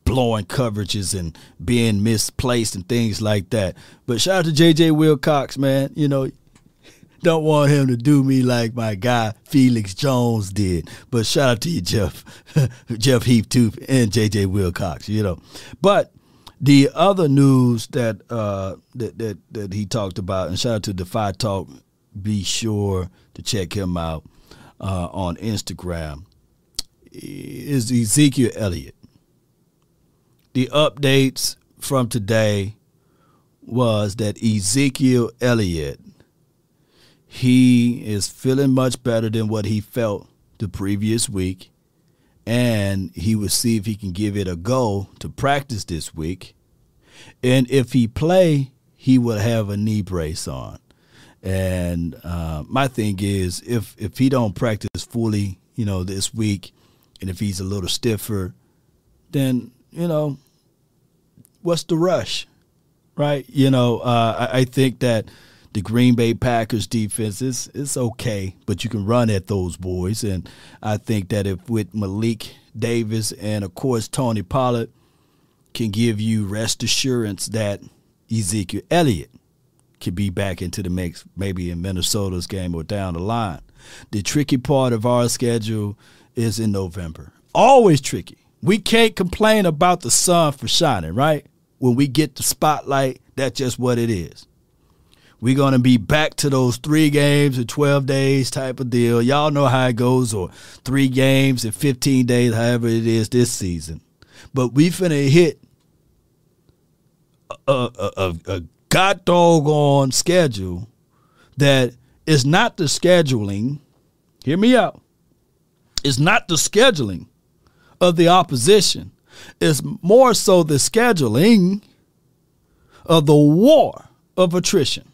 blowing coverages and being misplaced and things like that. But shout out to JJ Wilcox, man. You know, don't want him to do me like my guy Felix Jones did. But shout out to you, Jeff, Jeff Heath too, and JJ Wilcox. You know, but the other news that uh, that that that he talked about, and shout out to Defy Talk. Be sure to check him out uh, on Instagram. Is Ezekiel Elliott the updates from today was that Ezekiel Elliott he is feeling much better than what he felt the previous week and he will see if he can give it a go to practice this week. And if he play he will have a knee brace on. And uh, my thing is if if he don't practice fully you know this week and if he's a little stiffer then you know what's the rush, right? You know, uh, I, I, think that the Green Bay Packers defense is is okay, but you can run at those boys, and I think that if with Malik Davis and of course Tony Pollard can give you rest assurance that Ezekiel Elliott could be back into the mix, maybe in Minnesota's game or down the line. The tricky part of our schedule is in November. Always tricky. We can't complain about the sun for shining, right? when we get the spotlight, that's just what it is. We're going to be back to those three games in 12 days type of deal. Y'all know how it goes, or three games in 15 days, however it is this season. But we finna hit a, a, a, a god doggone schedule that is not the scheduling. Hear me out. It's not the scheduling of the opposition it's more so the scheduling of the war of attrition.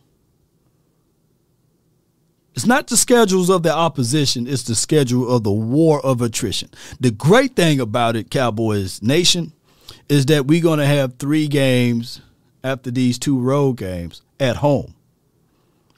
It's not the schedules of the opposition, it's the schedule of the war of attrition. The great thing about it, Cowboys Nation, is that we're going to have three games after these two road games at home.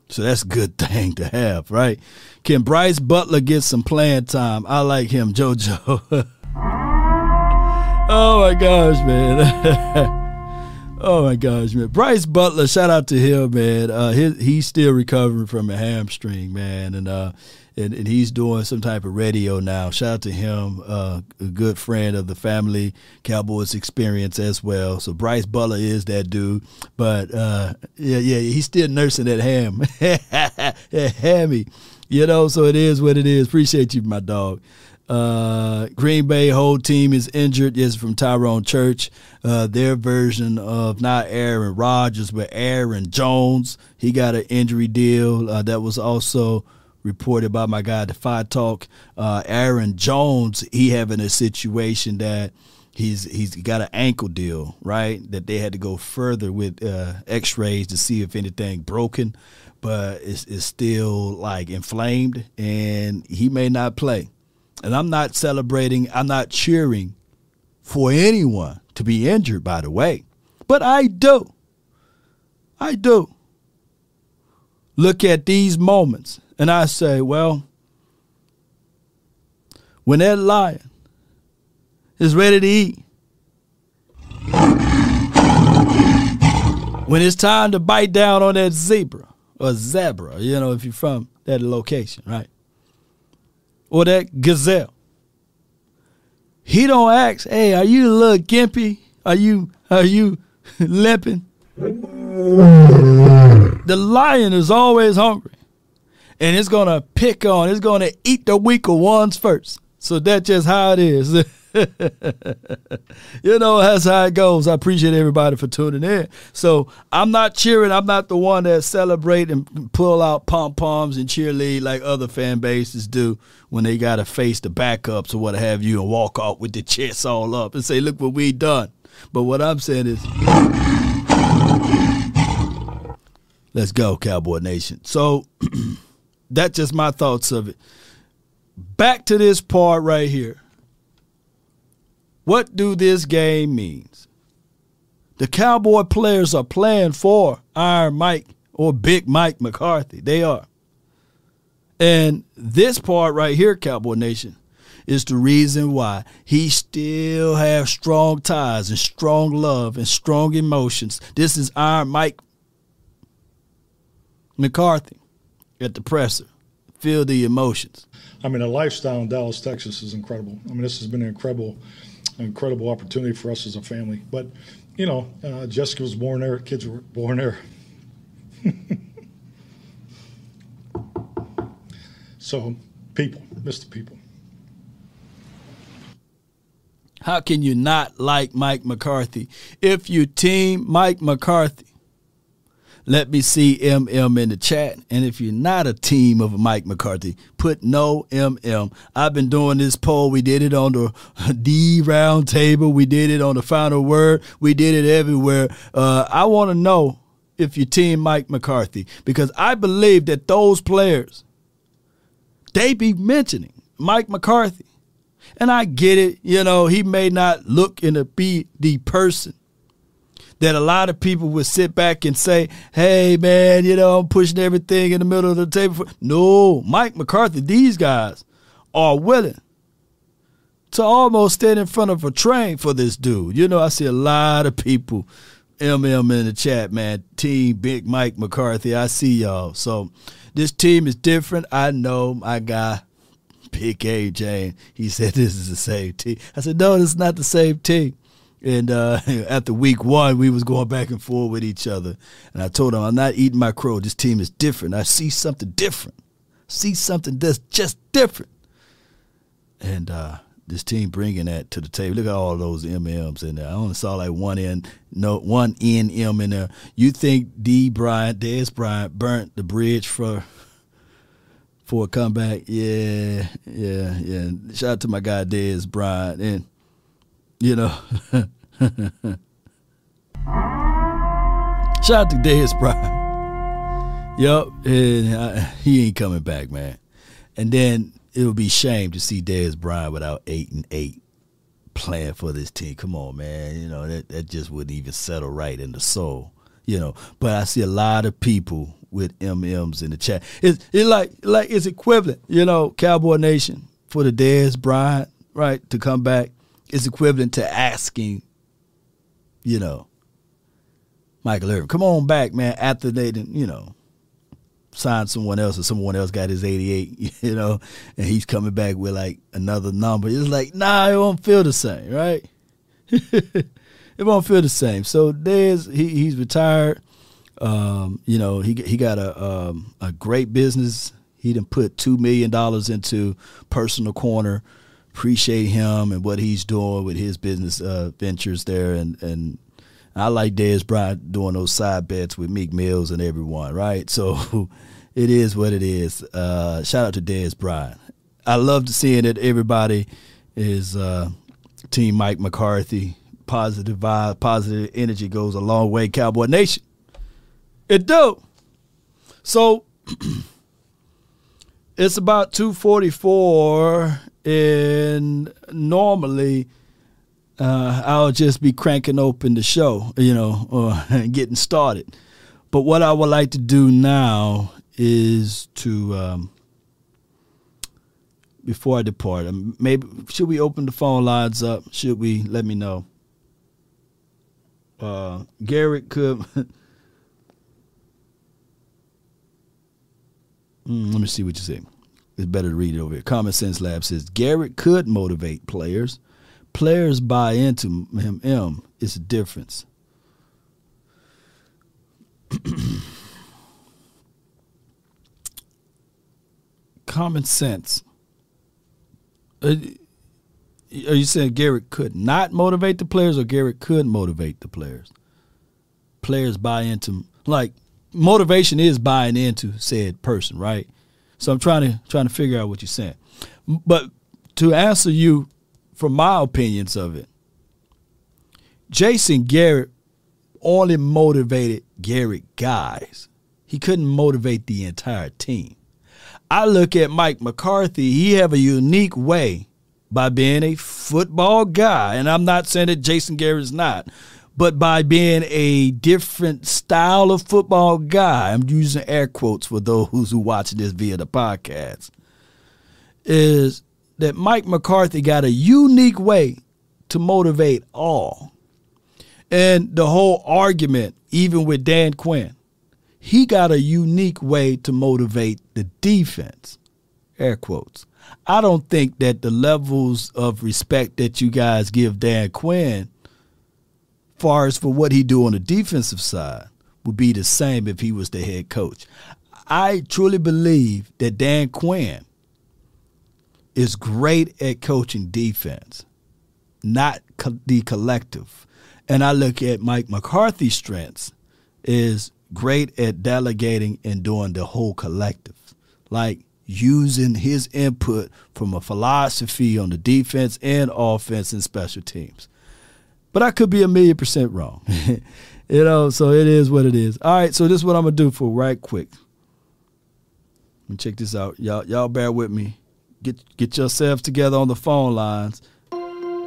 So that's a good thing to have, right? Can Brice Butler get some playing time? I like him, JoJo. Oh my gosh, man. oh my gosh, man. Brice Butler, shout out to him, man. Uh, he, he's still recovering from a hamstring, man, and uh, and, and he's doing some type of radio now. Shout out to him, uh, a good friend of the family Cowboys experience as well. So Brice Butler is that dude, but uh, yeah, yeah, he's still nursing that ham, that hammy, you know. So it is what it is. Appreciate you, my dog. Uh, Green Bay whole team is injured. This is from Tyrone Church. Uh, their version of not Aaron Rodgers, but Aaron Jones. He got an injury deal. Uh, that was also reported by my guy Defy Talk. Uh, Aaron Jones, he having a situation that he's he's got an ankle deal, right? That they had to go further with uh, X-rays to see if anything broken, but it's, it's still like inflamed, and he may not play. And I'm not celebrating, I'm not cheering for anyone to be injured, by the way. But I do. I do. Look at these moments and I say, well, when that lion is ready to eat, when it's time to bite down on that zebra or zebra, you know, if you're from that location, right? Or that gazelle. He don't ask, hey, are you a little gimpy? Are you are you limping? the lion is always hungry. And it's gonna pick on, it's gonna eat the weaker ones first. So that's just how it is. you know, that's how it goes. I appreciate everybody for tuning in. So I'm not cheering. I'm not the one that celebrate and pull out pom poms and cheerlead like other fan bases do when they got to face the backups or what have you and walk off with the chest all up and say, "Look what we done." But what I'm saying is, let's go, Cowboy Nation. So that's just my thoughts of it. Back to this part right here. What do this game means? The Cowboy players are playing for Iron Mike or Big Mike McCarthy. They are. And this part right here, Cowboy Nation, is the reason why he still has strong ties and strong love and strong emotions. This is Iron Mike McCarthy at the presser. Feel the emotions. I mean, the lifestyle in Dallas, Texas is incredible. I mean, this has been an incredible, incredible opportunity for us as a family. But, you know, uh, Jessica was born there, kids were born there. so, people, the people. How can you not like Mike McCarthy? If you team Mike McCarthy, let me see MM in the chat. And if you're not a team of Mike McCarthy, put no MM. I've been doing this poll. We did it on the D round table. We did it on the final word. We did it everywhere. Uh, I want to know if you team Mike McCarthy because I believe that those players, they be mentioning Mike McCarthy. And I get it, you know, he may not look and be the person that a lot of people would sit back and say, hey, man, you know, I'm pushing everything in the middle of the table. No, Mike McCarthy, these guys are willing to almost stand in front of a train for this dude. You know, I see a lot of people, MM in the chat, man, Team Big Mike McCarthy. I see y'all. So this team is different. I know my guy. Big AJ, he said this is the same team. I said, no, this is not the same team. And uh, after week one, we was going back and forth with each other. And I told him, I'm not eating my crow. This team is different. I see something different. See something that's just different. And uh, this team bringing that to the table. Look at all those MMs in there. I only saw like one N, no one NM in there. You think D Bryant, Dez Bryant burnt the bridge for for a comeback? Yeah, yeah, yeah. Shout out to my guy Dez Bryant and you know. Shout out to Dez Bryant. Yep, and uh, he ain't coming back, man. And then it would be shame to see Dez Bryant without eight and eight playing for this team. Come on, man. You know that that just wouldn't even settle right in the soul. You know, but I see a lot of people with MMs in the chat. It's it like like it's equivalent. You know, Cowboy Nation for the Dez Bryant right to come back is equivalent to asking, you know, Michael Irvin, come on back, man, after they didn't, you know, signed someone else or someone else got his 88, you know, and he's coming back with like another number. It's like, nah, it won't feel the same, right? it won't feel the same. So there's he, he's retired. Um, you know, he he got a um, a great business. He didn't put two million dollars into personal corner appreciate him and what he's doing with his business uh, ventures there. And, and I like Dez Bryant doing those side bets with Meek Mills and everyone, right? So it is what it is. Uh, shout out to Dez Bryant. I love seeing that everybody is uh, Team Mike McCarthy. Positive vibe, positive energy goes a long way. Cowboy Nation, it do. So it's about two forty four and normally uh, I'll just be cranking open the show, you know, or getting started. But what I would like to do now is to, um, before I depart, um, maybe should we open the phone lines up? Should we? Let me know. Uh, Garrett could. mm, let me see what you say. It's better to read it over here. Common Sense Lab says Garrett could motivate players. Players buy into him. M. It's a difference. Common sense. Uh, Are you saying Garrett could not motivate the players, or Garrett could motivate the players? Players buy into like motivation is buying into said person, right? So I'm trying to trying to figure out what you're saying. But to answer you, from my opinions of it, Jason Garrett only motivated Garrett guys. He couldn't motivate the entire team. I look at Mike McCarthy, he have a unique way by being a football guy, and I'm not saying that Jason Garrett is not, but by being a different style of football guy, I'm using air quotes for those who watching this via the podcast, is that Mike McCarthy got a unique way to motivate all. And the whole argument, even with Dan Quinn, he got a unique way to motivate the defense. Air quotes. I don't think that the levels of respect that you guys give Dan Quinn, far as for what he do on the defensive side, would be the same if he was the head coach. I truly believe that Dan Quinn is great at coaching defense, not co- the collective. And I look at Mike McCarthy's strengths is great at delegating and doing the whole collective. Like using his input from a philosophy on the defense and offense and special teams. But I could be a million percent wrong. you know, so it is what it is. All right, so this is what I'm gonna do for right quick. Let me check this out. Y'all y'all bear with me. Get get yourselves together on the phone lines.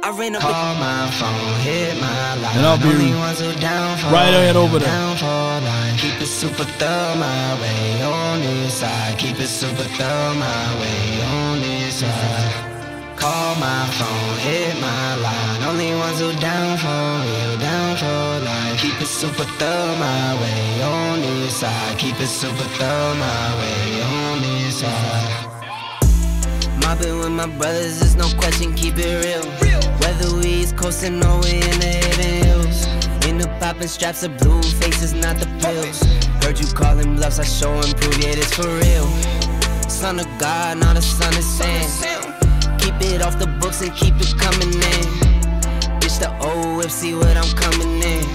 I ran up Call my phone, hit my line. And I'll be Only ones who down for right ahead over there. Down for line. Keep it super thorough my way on this side. Keep it super thorough my way on this side. Call my phone, hit my line. Only ones who down for real, down for life. Keep it super thorough my way on this side. Keep it super thorough my way on this side. Mobbing with my brothers, there's no question, keep it real. Whether we East coasting or we in the hidden hills. In the popping straps of blue faces, not the pills. Heard you calling bluffs, I show and prove, yeah, it's for real. Son of God, not a son of Sam. Keep it off the books and keep it coming in. Bitch, the old whip, see what I'm coming in.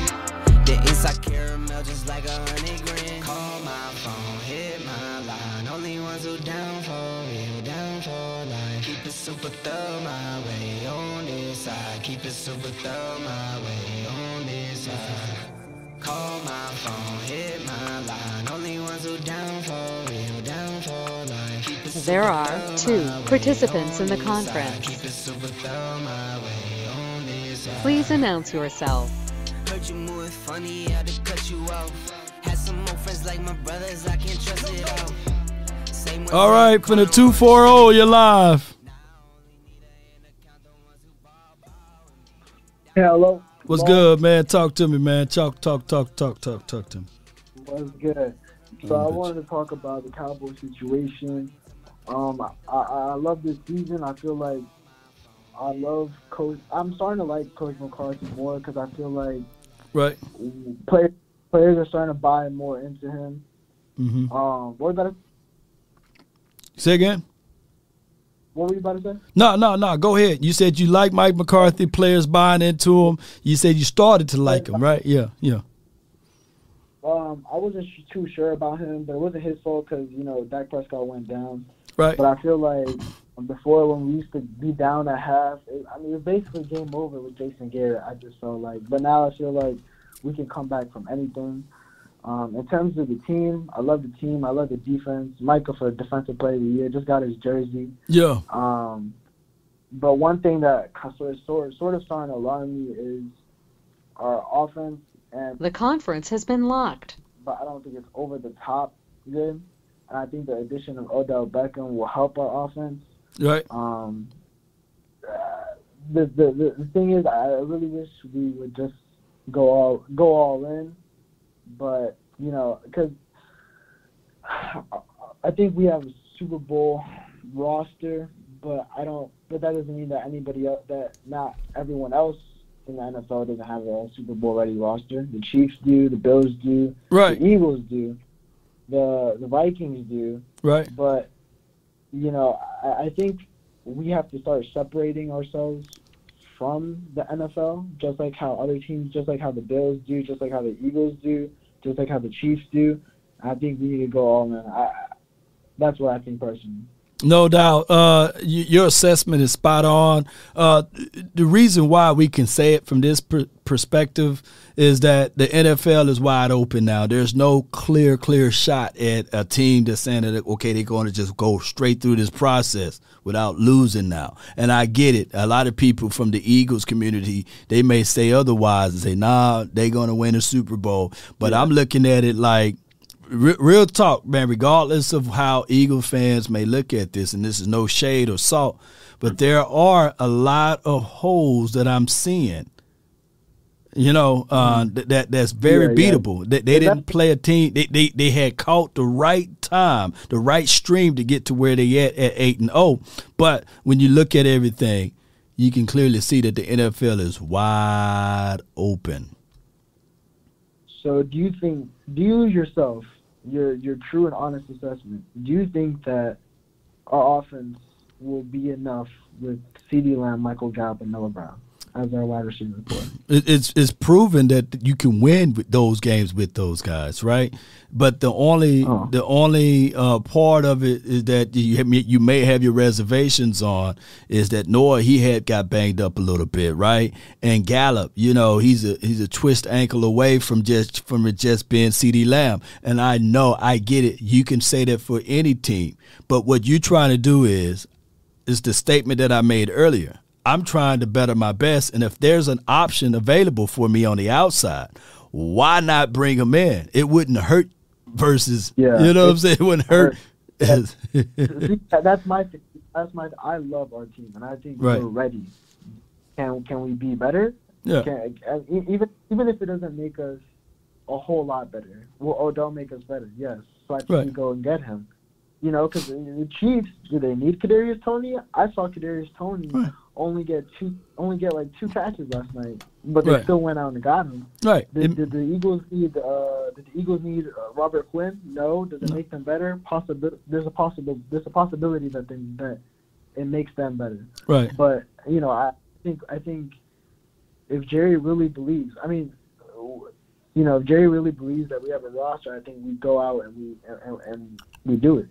The inside caramel, just like a hundred grand. Call my phone, hit my line. Only ones who down for real, down for life. Keep it super thorough my way on this side. Keep it super thorough my way on this side. Call my phone, hit my line. Only ones who down for real, There are two participants in the on this side. conference. Keep it super thorough my way on this side. Please announce yourself. Heard you moving funny, had to cut you off. Had some more friends like my brothers, I can't trust it all. All right, from the 240, you're live. Hello. What's good, man? Talk to me, man. Talk, talk, talk, talk, talk, talk to me. What's good? So I wanted to talk about the Cowboys situation. Um, I, I, love this season. I feel like I love Coach. I'm starting to like Coach McCarthy more because I feel like Right. players players are starting to buy more into him. Mm-hmm. Um, what about it? Say again. what were you about to say? No, no, no. Go ahead. You said you like Mike McCarthy, players buying into him. You said you started to like him, right? Yeah, yeah. Um, I wasn't too sure about him, but it wasn't his fault because you know Dak Prescott went down. Right. But I feel like before when we used to be down at half, it, I mean, it was basically game over with Jason Garrett. I just felt like, but now I feel like we can come back from anything. Um, in terms of the team, I love the team. I love the defense. Michael for defensive player of the year just got his jersey. Yeah. Um, but one thing that sort of, sort, sort of starting to alarm me is our offense, and The conference has been locked. but I don't think it's over the top good. And I think the addition of Odell Beckham will help our offense. Right. Um, the, the the the thing is, I really wish we would just go all go all in, but you know, because I think we have a Super Bowl roster, but I don't. But that doesn't mean that anybody else, that not everyone else in the NFL doesn't have a Super Bowl ready roster. The Chiefs do, the Bills do, Right. the Eagles do, the the Vikings do. Right. But you know, I, I think we have to start separating ourselves from the NFL, just like how other teams, just like how the Bills do, just like how the Eagles do, just like how the Chiefs do. I think we need to go all in. I, that's what I think personally. No doubt. Uh, y- your assessment is spot on. Uh, the reason why we can say it from this per- perspective is that the NFL is wide open now. There's no clear, clear shot at a team that's saying that, okay, they're going to just go straight through this process without losing now. And I get it. A lot of people from the Eagles community, they may say otherwise and say, nah, they're going to win a Super Bowl. But I'm looking at it like, Re- real talk, man. Regardless of how Eagle fans may look at this, and this is no shade or salt, but there are a lot of holes that I'm seeing. You know uh, th- that that's very Yeah, yeah. beatable. They, they didn't play a team. They, they they had caught the right time, the right stream to get to where they at at eight and zero. But when you look at everything, you can clearly see that the NFL is wide open. So, do you think, do you yourself, your your true and honest assessment, do you think that our offense will be enough with CeeDee Lamb, Michael Gallup, and Noah Brown as our wide receiver corps? It's it's proven that you can win with those games with those guys, right? But the only Oh. the only uh, part of it is that you have, you may have your reservations on is that Noah he had got banged up a little bit, right? And Gallup, you know, he's a he's a twist ankle away from just from it just being CeeDee Lamb. And I know I get it. You can say that for any team, but what you're trying to do is is the statement that I made earlier. I'm trying to better my best, and if there's an option available for me on the outside, why not bring him in? It wouldn't hurt. Versus, Yeah. you know what I'm saying? It wouldn't hurt. See, that- that's my thing. That's my. I love our team, and I think Right. we're ready. Can can we be better? Yeah. Can, even even if it doesn't make us a whole lot better, will Odell oh, make us better? Yes. So I think Right. we go and get him. You know, because the Chiefs do they need Kadarius Toney? I saw Kadarius Toney only get two, only get like two catches last night, but they Right. still went out and got him. Right. Did, did the Eagles need uh, did the Eagles need uh, Robert Quinn? No. Does it make them better? Possible. There's a possible. There's a possibility that they, that it makes them better. Right. But you know, I think I think if Jerry really believes, I mean, you know, if Jerry really believes that we have a roster, I think we go out and we and, and we do it.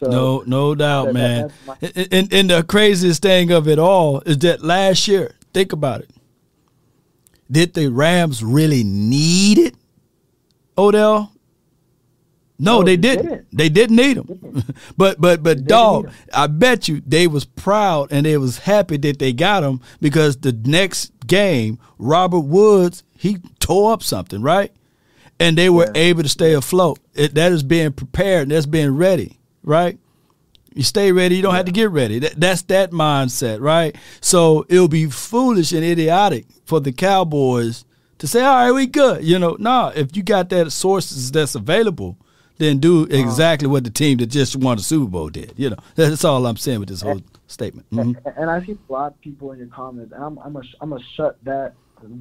So no, no doubt, that- man. that's And, and, and the craziest thing of it all is that last year, think about it. Did the Rams really need it, Odell? No, No, they didn't. didn't. They didn't need him. but but but dog, I bet you they was proud and they was happy that they got him because the next game, Robert Woods, he tore up something, right? And they were able to stay afloat. It, that is being prepared. That's being ready, right? You stay ready, you don't have to get ready. That, that's that mindset, right? So it'll be foolish and idiotic for the Cowboys to say, all right, we good. You know, no, if you got that sources that's available, then do exactly what the team that just won the Super Bowl did. You know, that's all I'm saying with this whole statement. Mhm. And, and I see a lot of people in your comments, and I'm I'm a, I'm gonna shut that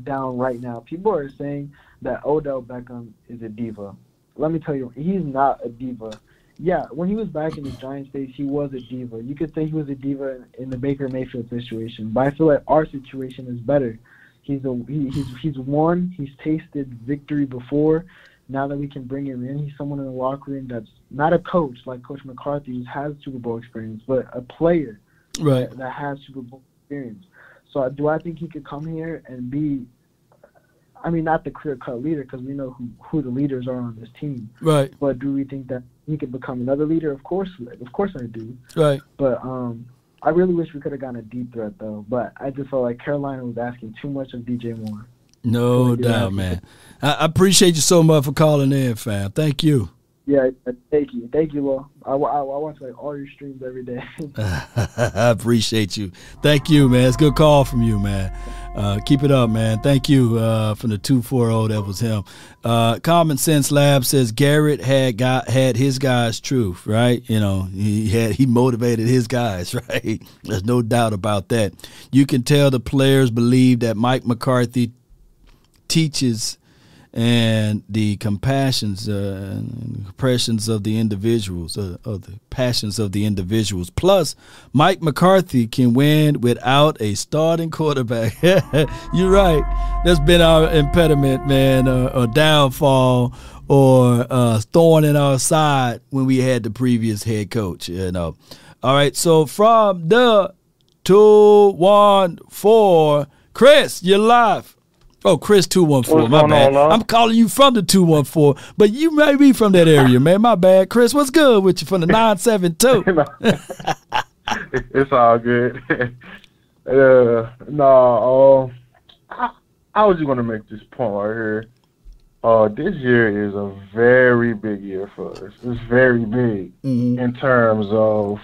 down right now. People are saying that Odell Beckham is a diva. Let me tell you, he's not a diva. Yeah, when he was back in the Giants days, he was a diva. You could say he was a diva in, in the Baker Mayfield situation, but I feel like our situation is better. He's a he, he's he's won. He's tasted victory before. Now that we can bring him in, he's someone in the locker room that's not a coach like Coach McCarthy, who has Super Bowl experience, but a player Right. that, that has Super Bowl experience. So uh, do I think he could come here and be? I mean, not the clear-cut leader because we know who who the leaders are on this team. Right. But do we think that he could become another leader? Of course, of course I do. Right. But um, I really wish we could have gotten a deep threat though. But I just felt like Carolina was asking too much of DJ Moore. No Can we do doubt, man. I, appreciate you so much for calling in, fam. Thank you. Yeah, uh, thank you, thank you, Lo. I, I, I watch like all your streams every day. I appreciate you. Thank you, man. It's a good call from you, man. Uh, keep it up, man. Thank you uh, from the two four zero. That was him. Uh, Common Sense Lab says Garrett had got had his guys' truth, right? You know, he had he motivated his guys, right? There's no doubt about that. You can tell the players believe that Mike McCarthy teaches and the compassions uh, and compressions of the individuals, uh, of the passions of the individuals. Plus, Mike McCarthy can win without a starting quarterback. You're right. That's been our impediment, man, uh, or downfall, or uh, thorn in our side when we had the previous head coach. You know. All right. So from the two one four, Chris, you're live. Oh, Chris two one four. My bad. on. I'm calling you from the two one four, but you may be from that area, man. My bad. Chris, what's good with you from the nine seven two? it's all good. uh, no, uh, I, I was just gonna make this point right here. Uh, this year is a very big year for us. It's very big in terms of.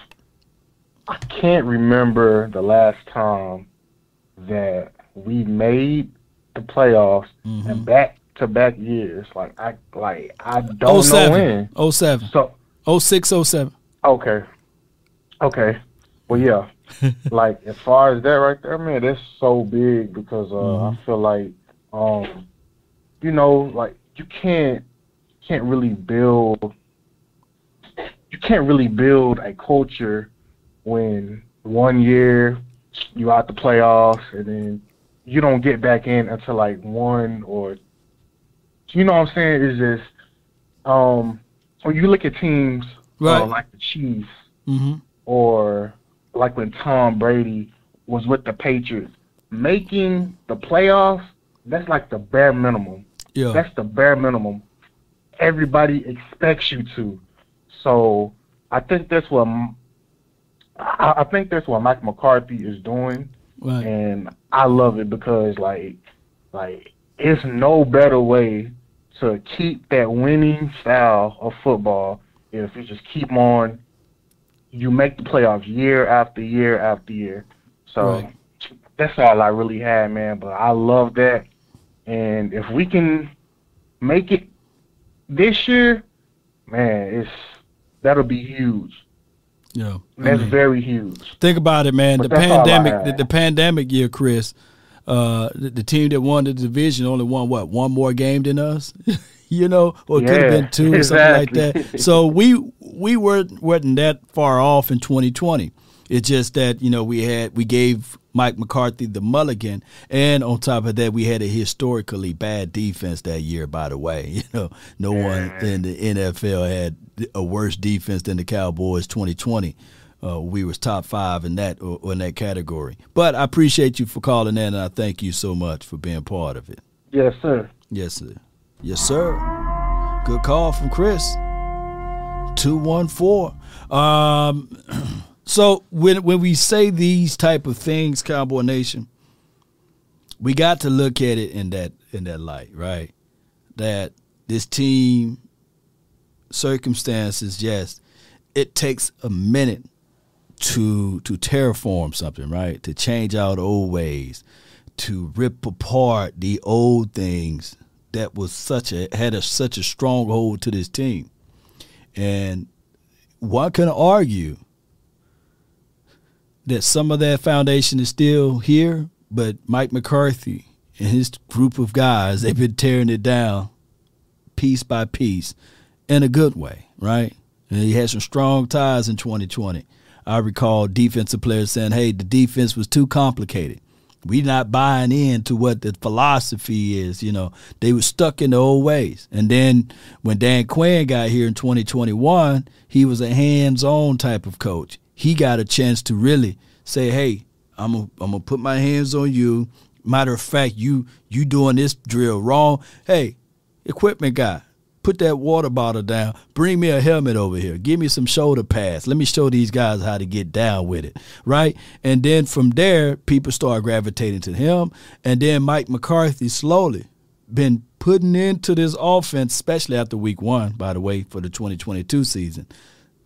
I can't remember the last time that we made the playoffs in back to back years. Like I, like I don't know when. 07. So 06, 07. Okay. Okay. Well, yeah. like as far as that right there, man, that's so big because uh, Mm-hmm. I feel like, um, you know, like you can't can't really build you can't really build a culture when one year you out the playoffs and then you don't get back in until like one or you know what I'm saying? Is just um when you look at teams Right. uh, like the Chiefs Mm-hmm. or like when Tom Brady was with the Patriots, making the playoffs, that's like the bare minimum. Yeah. That's the bare minimum. Everybody expects you to. So I think that's what I think that's what Mike McCarthy is doing, Right. and I love it because like like it's no better way to keep that winning style of football if you just keep on you make the playoffs year after year after year. So Right. that's all I really had, man. But I love that. And if we can make it this year, man, it's that'll be huge. Yeah. That's very huge. Think about it, man. But the I pandemic, the, the pandemic year, Chris. Uh, the, the team that won the division only won what one more game than us, you know, or it could have been two or something like that. So we we weren't wasn't that far off in 2020. It's just that you know we had we gave Mike McCarthy the mulligan, and on top of that, we had a historically bad defense that year. By the way, you know, no one in the NFL had a worse defense than the Cowboys 2020. Uh, we was top five in that or in that category. But I appreciate you for calling in, and I thank you so much for being part of it. Yes, sir. Yes, sir. Yes, sir. Good call from Chris. Two one four. Um, so when when we say these type of things, Cowboy Nation, we got to look at it in that in that light, right? That this team circumstances, yes, it takes a minute to to terraform something, right? To change out old ways, to rip apart the old things that was such a had a, such a stronghold to this team. And one can argue that some of that foundation is still here, but Mike McCarthy and his group of guys, they've been tearing it down piece by piece in a good way, right? And he had some strong ties in 2020. I recall defensive players saying, hey, the defense was too complicated. We're not buying into what the philosophy is, you know. They were stuck in the old ways. And then when Dan Quinn got here in 2021, he was a hands-on type of coach. He got a chance to really say, "Hey, I'm gonna I'm gonna put my hands on you. Matter of fact, you you doing this drill wrong. Hey, equipment guy, put that water bottle down. Bring me a helmet over here. Give me some shoulder pads. Let me show these guys how to get down with it. Right? And then from there, people start gravitating to him. And then Mike McCarthy slowly been putting into this offense, especially after week one, by the way, for the 2022 season.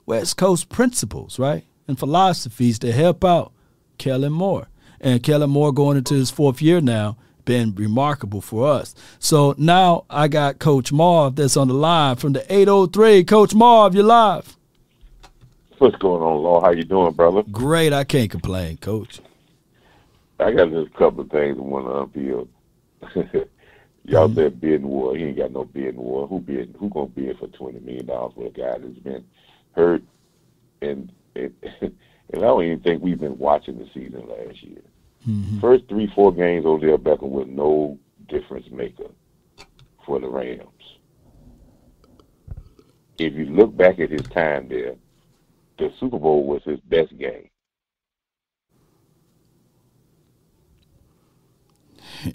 West Coast principles, right? And philosophies to help out Kellen Moore. And Kellen Moore going into his fourth year now, been remarkable for us. So now I got Coach Marv that's on the line from the 803. Coach Marv, you're live. What's going on, Law? How you doing, brother? Great. I can't complain, Coach. I got just a couple of things I want to unveil. Y'all mm-hmm. said bidding war. He ain't got no bidding war. Who bid? Who gonna bid for twenty million dollars for a guy that's been hurt? And and, and I don't even think we've been watching the season last year. Mm-hmm. First three, four games, Odell Beckham was no difference maker for the Rams. If you look back at his time there, the Super Bowl was his best game.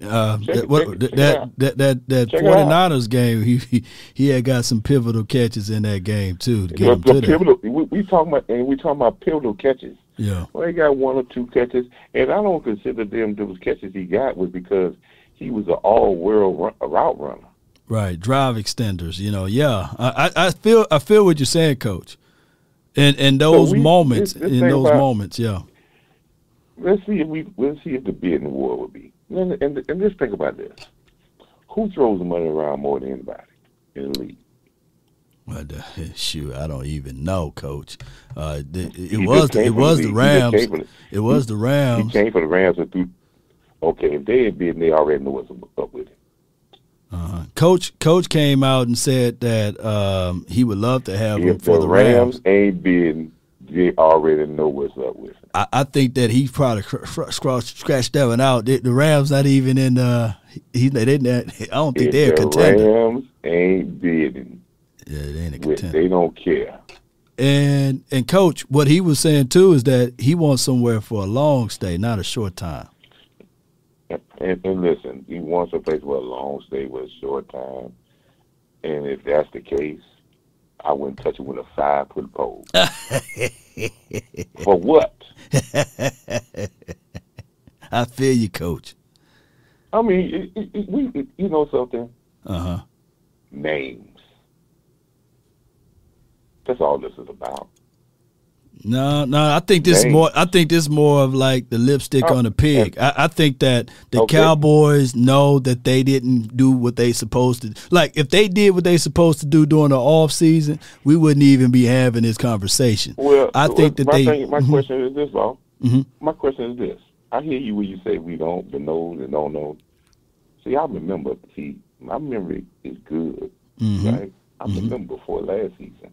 Uh, Check that, what, check that, that, that that that Check 49ers game, he, he he had got some pivotal catches in that game too to get The, him the to pivotal, we, we talking about, and we talking about pivotal catches. Yeah. Well, he got one or two catches, and I don't consider them those catches he got was because he was an all-world run, route runner. Right, drive extenders. You know, yeah. I, I feel I feel what you're saying, Coach. And and those we- moments, this- this in those about- moments, yeah. Let's see if we let's see if the bidding war would be. And, and, and just think about this: who throws the money around more than anybody in the league? Well, uh, shoot, I don't even know, Coach. Uh, the, it, was the, it was the league. Rams. the- It was the Rams. He came for the Rams and threw. Okay, if they ain't bidding, they already know what's up with it. Uh, Coach Coach came out and said that um, he would love to have him for the the Rams Rams. ain't bidding, they already know what's up with it. I, I think that he probably cr- cr- scratched, that one out. The, the Rams not even in. Uh, he they didn't. I don't think If they're a the contender. Rams ain't bidding, Yeah, they ain't a contender. they don't care. And and coach, what he was saying too is that he wants somewhere for a long stay, not a short time. And, and listen, he wants a place where a long stay with a short time. And if that's the case, I wouldn't touch it with a five foot pole. For what? I feel you, coach. I mean, it, it, it, we, you know something? Uh huh. Names. That's all this is about. No, no, I think this is Dang. more. I think this more of like the lipstick Oh, on a pig. I, I think that the Okay. Cowboys know that they didn't do what they supposed to. Like if they did what they supposed to do during the off season, we wouldn't even be having this conversation. Well, I think that my they. thing- my Mhm. question is this, Law. Mhm. My question is this. I hear you when you say we don't, the knows and don't know. See, I remember. See, my memory is good, Mhm. right? I remember before last season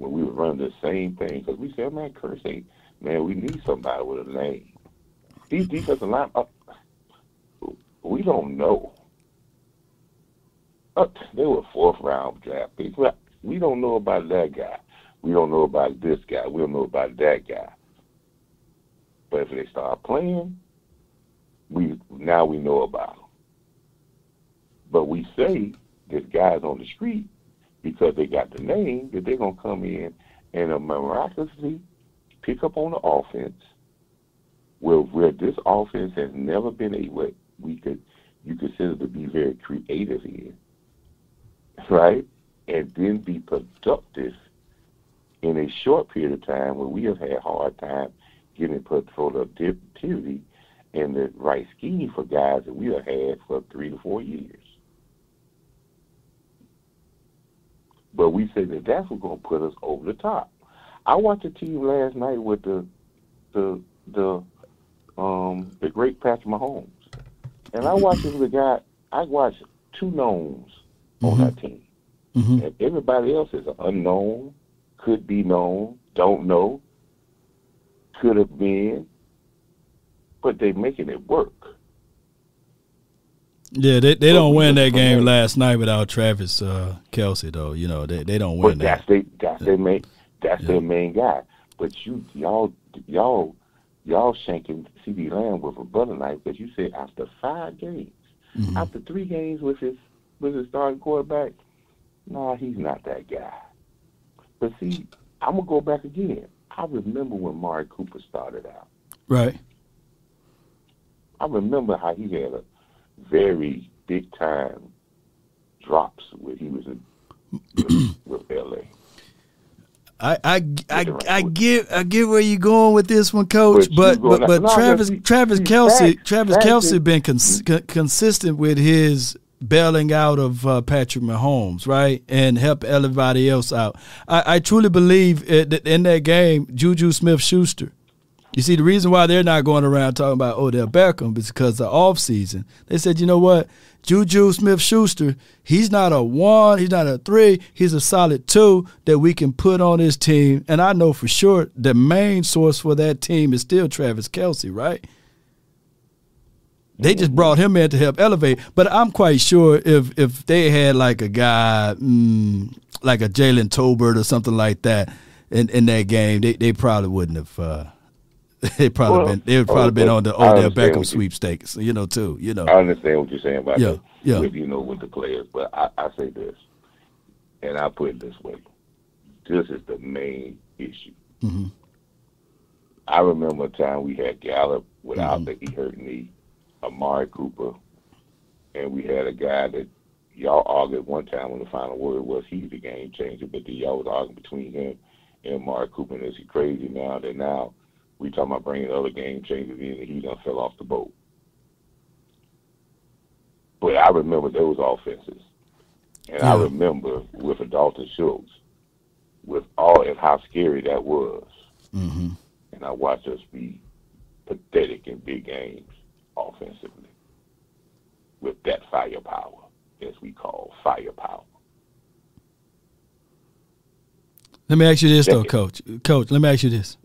when we were running the same thing because we said, "Man, Kearse ain't man. We need somebody with a name." These defensive line, uh, we don't know. Uh, they were fourth round draft picks. We don't know about that guy. We don't know about this guy. We don't know about that guy. But if they start playing, we now we know about them. But we say this guy's on the street because they got the name that they're gonna come in and miraculously pick up on the offense where where this offense has never been a what we could you consider to be very creative in, right? And then be productive in a short period of time where we have had hard time getting productivity and the right scheme for guys that we have had for three to four years. But we say that that's what's going to put us over the top. I watched a team last night with the the the um the great Patrick Mahomes, and I watched the guy. I watched two knowns on that team, Mhm. and everybody else is unknown, could be known, don't know, could have been, but they're making it work. Yeah, they, they don't win that game last night without Travis uh, Kelce though. You know they they don't win. But that's that. they that's their main that's their main guy. But you y'all y'all y'all shanking CeeDee Lamb with a butter knife because you said after five games, Mm-hmm. after three games with his with his starting quarterback, nah, he's not that guy. But see, I'm gonna go back again. I remember when Amari Cooper started out. Right. I remember how he had a very big time drops when he was in with, with LA. I I I, I get I get where you're going with this one, Coach. But But but, but Travis Travis Kelce Travis Kelce been cons- con- consistent with his bailing out of uh, Patrick Mahomes, right, and help everybody else out. I, I truly believe it, that in that game, Juju Smith Schuster You see, the reason why they're not going around talking about Odell Beckham is because of the off season. They said, you know what, Juju Smith Schuster, he's not a one, he's not a three, he's a solid two that we can put on this team. And I know for sure the main source for that team is still Travis Kelce, right? They just brought him in to help elevate. But I'm quite sure if if they had like a guy mm, like a Jalen Tolbert or something like that in, in that game, they, they probably wouldn't have. Uh, they probably Well, been they would probably been on the Odell understand Beckham sweepstakes, you know, too. You know, I understand what you're saying about Yeah, yeah. with you know with the players, but I, I say this, and I put it this way: this is the main issue. hmm I remember a time we had Gallup without Mhm. the he hurt knee, Amari Cooper, and we had a guy that y'all argued one time when the final word was he's the game changer, but then y'all was arguing between him and Amari Cooper, and is he crazy now? That now we talking about bringing other game changers in, and he done fell off the boat. But I remember those offenses, and I remember with a Dalton Schultz, with all and how scary that was hmm and I watched us be pathetic in big games offensively with that firepower, as we call firepower. Let me ask you this though, Coach. Coach, let me ask you this,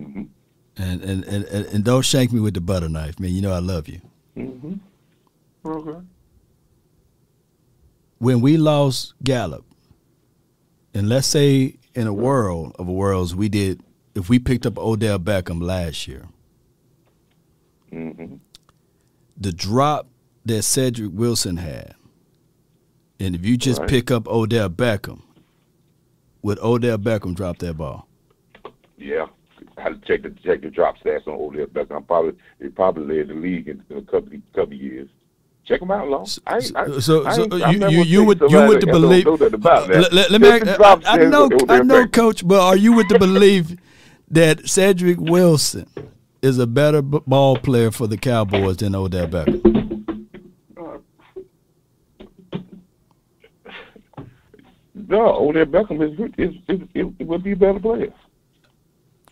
Mhm. and and, and and and don't shank me with the butter knife, man. You know I love you. Mm-hmm. Okay. When we lost Gallup, and let's say in a world of worlds we did, if we picked up Odell Beckham last year, Mm-hmm. the drop that Cedric Wilson had, and if you just Right. pick up Odell Beckham, would Odell Beckham drop that ball? Yeah. I had to check the check the drop stats on Odell Beckham. I'm probably they probably led the league in, a couple couple years. Check them out, long. I, ain't- I, So, I so you, you, you would you would to believe? know uh, that. Let, let- let me. The I, know, I know. Coach, but are you with to believe that Cedric Wilson is a better b- ball player for the Cowboys than Odell Beckham? No, Odell Beckham is, is, is, is, it would be a better player.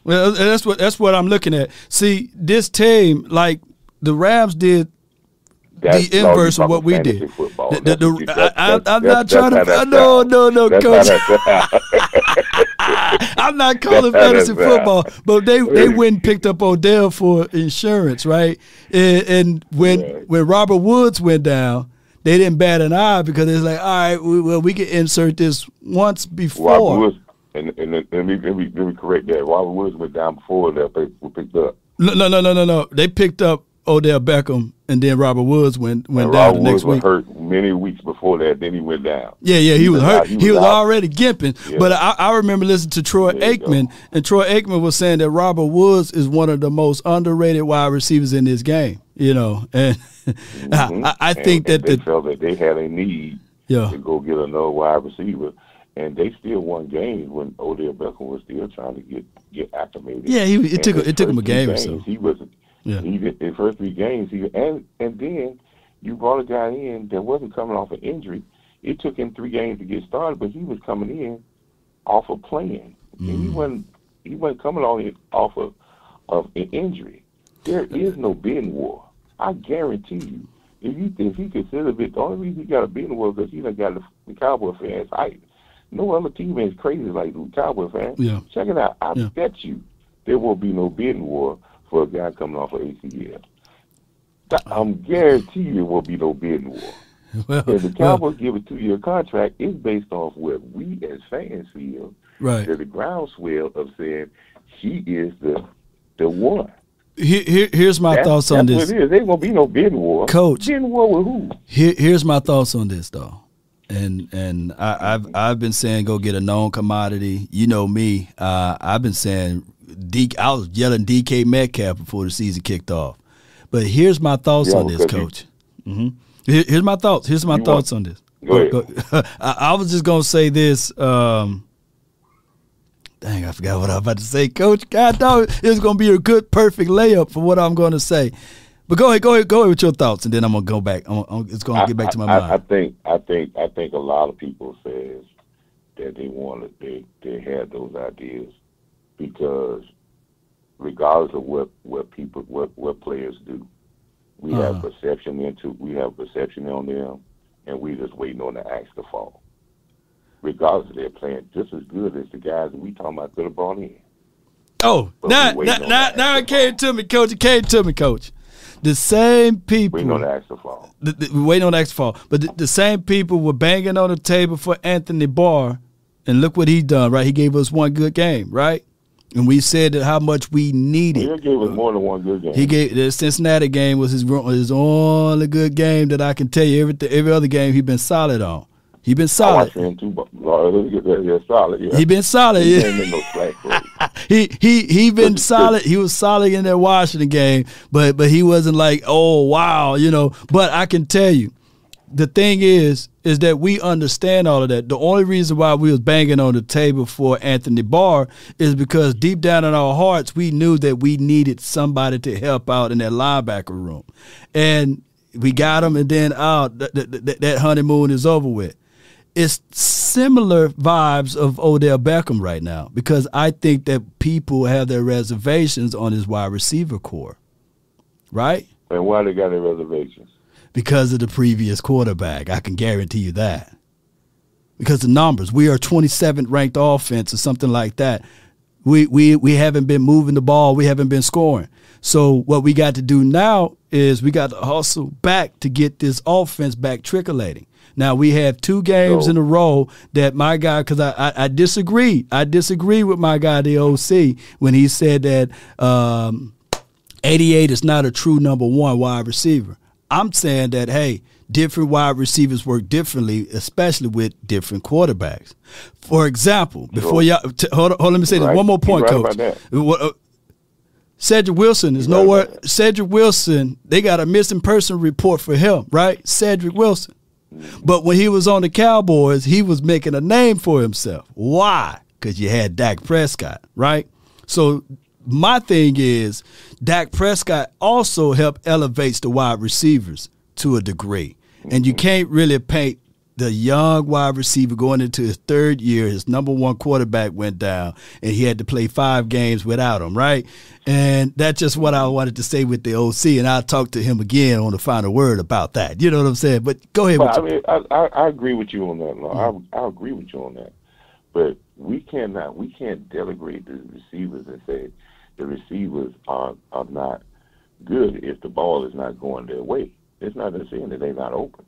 Well, uh, that's what that's what I'm looking at. See, this team, like the Rams did That's the inverse of what we did. Football. The- the- the- I- that's- I- that's- I'm that's- not trying to. that No, no, no, That's coach. I'm not calling fantasy football, but they they went and picked up Odell for insurance, right? And, and when when Robert Woods went down, they didn't bat an eye because it's like, all right, we, well, we can insert this once before. Robert Woods, and, and, and let, me, let, me, let me correct that. Robert Woods went down before that they were picked up. No, no, no, no, no, no. They picked up Odell Beckham, and then Robert Woods went went And down Robert the next Woods week. was hurt many weeks before that. Then he went down. Yeah, yeah, he, was was hurt. He he was, was already gimping. Yeah. But I, I remember listening to Troy There. Aikman, and Troy Aikman was saying that Robert Woods is one of the most underrated wide receivers in this game. You know, and Mhm. I, I think and that they the felt that they had a need Yeah. to go get another wide receiver, and they still won games when Odell Beckham was still trying to get get acclimated. Yeah, he- it And took- it took him a game or so. He wasn't. Yeah. He did the first three games. He and and then you brought a guy in that wasn't coming off an injury. It took him three games to get started, but he was coming in off of playing. And he Mm. wasn't he wasn't coming on off of of an injury. There is no bidding war. I guarantee you. If you if he considered it, the only reason he got a bidding war because he done got the, the Cowboy fans hyped. No other team is crazy like the Cowboy fans. Yeah. Check it out. I Yeah. bet you there will be no bidding war for a guy coming off of ACL. I'm guarantee you there will be no bidding war. well, If the well, Cowboys give a two year contract, it's based off what we as fans feel. Right. There's a groundswell of saying he is the the one. here, here, here's my That's, thoughts on this. what it is. There ain't gonna be no bidding war. Coach. Bidding war with who? Here, here's my thoughts on this though, and and I, I've I've been saying go get a known commodity. You know me. Uh, I've been saying D, I was yelling DK Metcalf before the season kicked off. But here's my thoughts Yeah, on this, Coach. hmm Here, here's my thoughts. Here's my You thoughts want- on this. Go ahead. I, I was just gonna say this. Um, dang, I forgot what I was about to say, Coach. God dog, it was gonna be a good, perfect layup for what I'm gonna say. But go ahead, go ahead, go ahead with your thoughts, and then I'm gonna go back. I'm, I'm, it's gonna get back to my I, mind. I, think I think I think a lot of people says that they wanted they they had those ideas because regardless of what what people what what players do. We Uh-huh. have perception into we have perception on them, and we just waiting on the axe to fall. Regardless of they're playing just as good as the guys we talking about could have brought in. Oh, But now, now, now, now it came to me, coach. It came to me, coach. The same people. Waiting on the axe to fall. the, the, we waiting on the X fall. But the, the same people were banging on the table for Anthony Barr, and look what he done. Right, he gave us one good game. Right, and we said how much we needed. He gave us more than one good game. He gave the Cincinnati game was his his only good game that I can tell you. Every every other game he been solid on. He been I solid. watched him too, but uh, yeah, solid. Yeah. He been solid. Yeah. ain't been no slack for it. He he he been solid. He was solid in that Washington game, but but he wasn't like oh wow, you know. But I can tell you, the thing is is that we understand all of that. The only reason why we was banging on the table for Anthony Barr is because deep down in our hearts we knew that we needed somebody to help out in that linebacker room, and we got him. And then oh, out th- th- th- that honeymoon is over with it's similar vibes of Odell Beckham right now because I think that people have their reservations on his wide receiver corps, right? And why they got their reservations? Because of the previous quarterback. I can guarantee you that. Because the numbers, we are 27th ranked offense or something like that. We we we haven't been moving the ball, we haven't been scoring. So what we got to do now is we got to hustle back to get this offense back trickulating. Now we have two games in a row that my guy, because I, I I disagree, I disagree with my guy the OC when he said that um, 88 is not a true number one wide receiver. I'm saying that hey, different wide receivers work differently, especially with different quarterbacks. For example, before y'all t- hold on, hold on, let me say this Right. one more point, coach. uh, Cedric Wilson is nowhere. Cedric Wilson, they got a missing person report for him, right? Cedric Wilson. Mm-hmm. But when he was on the Cowboys, he was making a name for himself. Why? Because you had Dak Prescott, right? So my thing is, Dak Prescott also helped elevates the wide receivers to a degree, and you mm-hmm. can't really paint the young wide receiver going into his third year. His number one quarterback went down, and he had to play five games without him, right? And that's just what I wanted to say with the OC, and I'll talk to him again on the final word about that. You know what I'm saying? But go ahead. But I mean, I, I, I agree with you on that. No, mm-hmm. I, I agree with you on that. But we cannot, we can't denigrate the receivers and say the receivers are are not good if the ball is not going their way. It's not just saying that they're not open.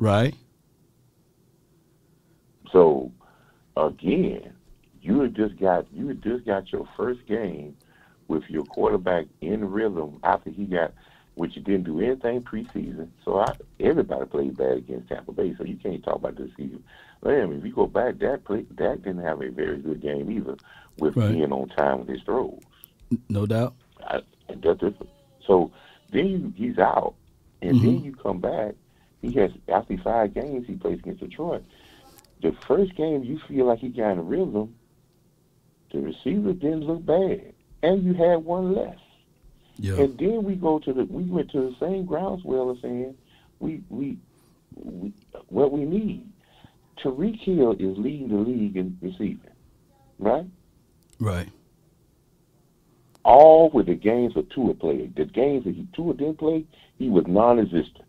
Right? So again, you had just got you had just got your first game with your quarterback in rhythm after he got which you didn't do anything preseason. So I, everybody played bad against Tampa Bay, so you can't talk about this season. Man, if you go back, Dak play, Dak didn't have a very good game either with Right. being on time with his throws. No doubt. I. So then you, he's out, and Mm-hmm. then you come back. He has after five games he plays against Detroit. The first game you feel like he got in a rhythm. The receiver didn't look bad, and you had one less. Yeah. And then we go to the we went to the same groundswell of saying we we, we what we need. Tyreek Hill is leading the league in receiving, right? Right. all with the games that Tua played. The games that he Tua didn't play, he was non-existent.